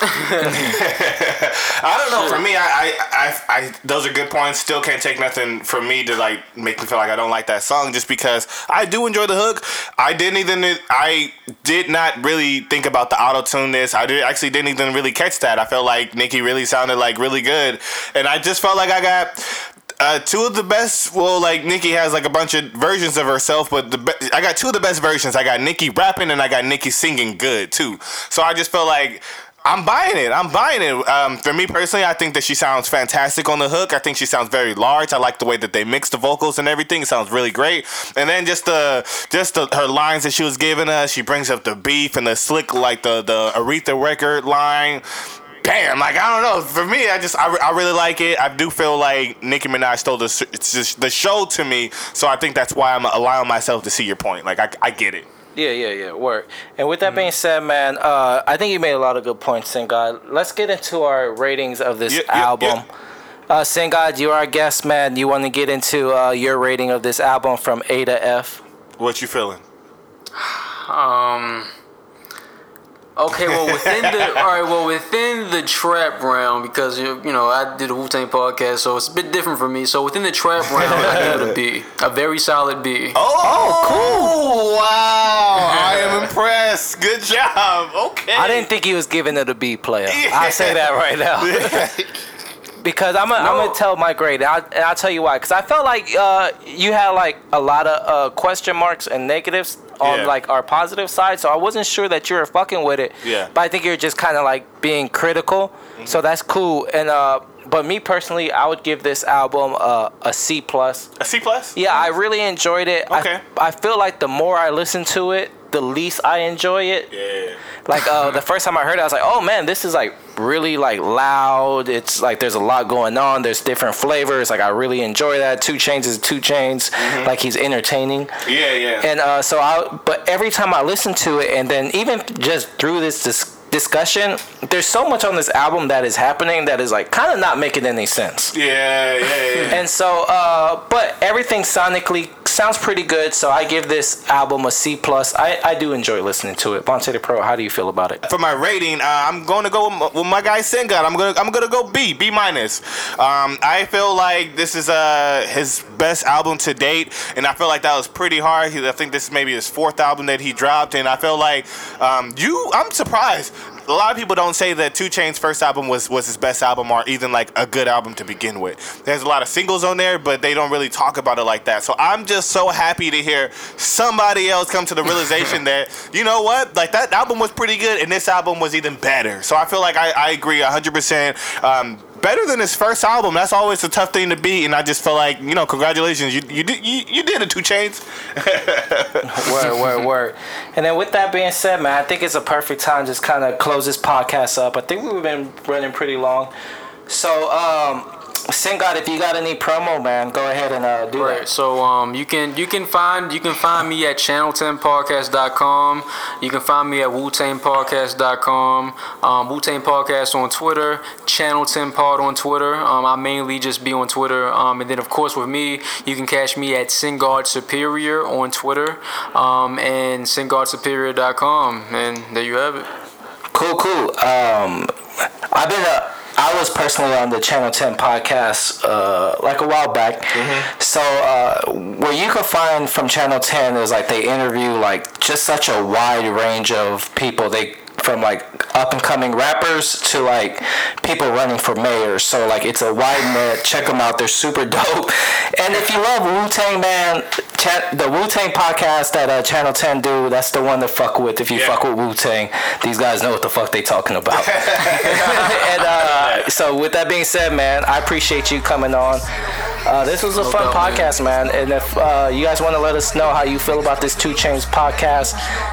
S2: I don't know. For me, I, I, I, I, those are good points. Still can't take nothing from me to like make me feel like I don't like that song, just because I do enjoy the hook. I didn't even, I did not really think about the auto tune this. I did actually didn't even really catch that. I felt like Nicki really sounded like really good, and I just felt like I got. Uh, two of the best. Well, like Nicki has like a bunch of versions of herself, but the be- I got two of the best versions. I got Nicki rapping and I got Nicki singing good too. So I just felt like I'm buying it. I'm buying it. Um, for me personally, I think that she sounds fantastic on the hook. I think she sounds very large. I like the way that they mix the vocals and everything. It sounds really great. And then just the just the, her lines that she was giving us. She brings up the beef and the slick like the the Aretha record line. Damn, like I don't know. For me, I just I, re- I really like it. I do feel like Nicki Minaj stole the it's just the show to me. So I think that's why I'm allowing myself to see your point. Like I, I get it.
S3: Yeah, yeah, yeah. Work. And with that being said, man, uh, I think you made a lot of good points, Sin God. Let's get into our ratings of this
S2: Yeah, yeah,
S3: album. Uh, Sin God, you're our guest, man. You want to get into uh, your rating of this album from A to F?
S2: What you feeling?
S4: Um. Okay, well within the all right, well within the trap realm because you you know I did a Wu Tang podcast, so it's a bit different for me. So within the trap realm, I give it a B, a very solid B.
S2: Oh, oh cool! Wow, I am impressed. Good job. Okay.
S3: I didn't think he was giving it a B player. I say that right now. because I'm gonna I'm
S4: No.
S3: gonna tell my grade, and, I, and I'll tell you why. Because I felt like uh, you had like a lot of uh, question marks and negatives on
S2: Yeah.
S3: like our positive side, so I wasn't sure that you were fucking with it.
S2: Yeah.
S3: But I think you're just kind of like being critical, so that's cool. And uh, but me personally, I would give this album uh, a C plus.
S2: A C plus.
S3: Yeah, I really enjoyed it. I-
S2: Okay.
S3: I, feel like the more I listen to it, the least I enjoy it.
S2: Yeah.
S3: Like uh, the first time I heard it, I was like, "Oh man, this is like really like loud. It's like there's a lot going on. There's different flavors. Like I really enjoy that. 2 Chainz is 2 Chainz. Like he's entertaining.
S2: Yeah, yeah.
S3: And uh, so I, but every time I listen to it, and then even just through this dis- discussion, there's so much on this album that is happening that is like kind of not making any sense.
S2: yeah, yeah, yeah.
S3: And so, uh, but everything sonically sounds pretty good. So I give this album a C plus. I, I do enjoy listening to it. Vonte the Pro, how do you feel about it?
S2: For my rating, uh, I'm going to go with my, with my guy Singod. I'm gonna I'm gonna go B B minus. Um, I feel like this is uh his best album to date, and I feel like that was pretty hard. I think this is maybe his fourth album that he dropped, and I feel like um, you. I'm surprised. A lot of people don't say that Two Chain's first album was, was his best album or even like a good album to begin with. There's a lot of singles on there, but they don't really talk about it like that. So I'm just so happy to hear somebody else come to the realization that, you know what, like that album was pretty good and this album was even better. So I feel like I, I agree 100%. Um, better than his first album. That's always a tough thing to beat, and I just feel like, you know, congratulations. You, you, did, you, you did it, 2 Chainz.
S3: word, word, word. And then with that being said, man, I think it's a perfect time just kind of close this podcast up. I think we've been running pretty long. So, um, Singod, if you got any promo, man, go ahead and uh, do
S4: Right.
S3: that.
S4: So um, you can you can find you can find me at channel10podcast.com. You can find me at wu-tangpodcast.com. Um, Wu-Tang Podcast on Twitter, Channel 10 Pod on Twitter. Um, I mainly just be on Twitter. Um, and then of course with me, you can catch me at Singod Superior on Twitter, um, and Singodsuperior.com. And there you have it.
S7: Cool, cool. Um, I've been uh, I was personally on the Channel 10 podcast uh, like a while back. So uh, what you can find from Channel 10 is like they interview like just such a wide range of people. They from like up and coming rappers to like people running for mayor. So like it's a wide net. Check them out. They're super dope. And if you love Wu Tang, man,
S3: the Wu Tang podcast that uh, Channel 10 do, that's the one to fuck with if you
S2: Yeah.
S3: fuck with Wu Tang. These guys know what the fuck they talking about. and uh, so, with that being said, man, I appreciate you coming on. Uh, this was a fun
S4: doubt,
S3: podcast, man. And if uh, you guys want to let us know how you feel about this 2 Chainz podcast,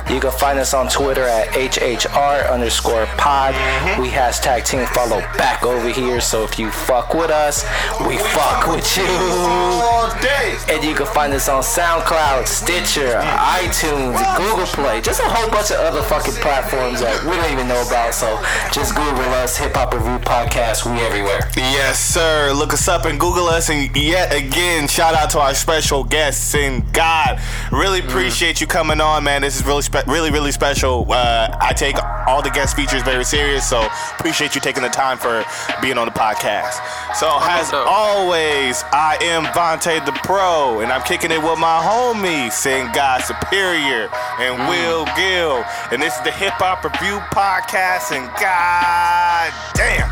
S3: you can find us on Twitter at HHR underscore pod. We hashtag team follow back over here. So if you fuck with us, we fuck with you.
S2: All day.
S3: And you can find us on SoundCloud, Stitcher, iTunes, Google Play, just a whole bunch of other fucking platforms that we don't even know about. So just Google us, Hip Hop Review Podcast. We everywhere.
S2: Yes, sir. Look us up and Google us. And yet again, shout out to our special guests. And God, really appreciate you coming on, man. This is really, spe- really, really special. Uh, I take all the guest features very serious, so appreciate you taking the time for being on the podcast. So, as always, I am Vonte the Pro, and I'm kicking it with my homie, Sing God Superior and Will Gil. And this is the Hip Hop Review Podcast. And God damn,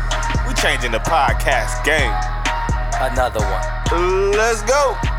S2: we changing the podcast game.
S9: Another one.
S2: Let's go.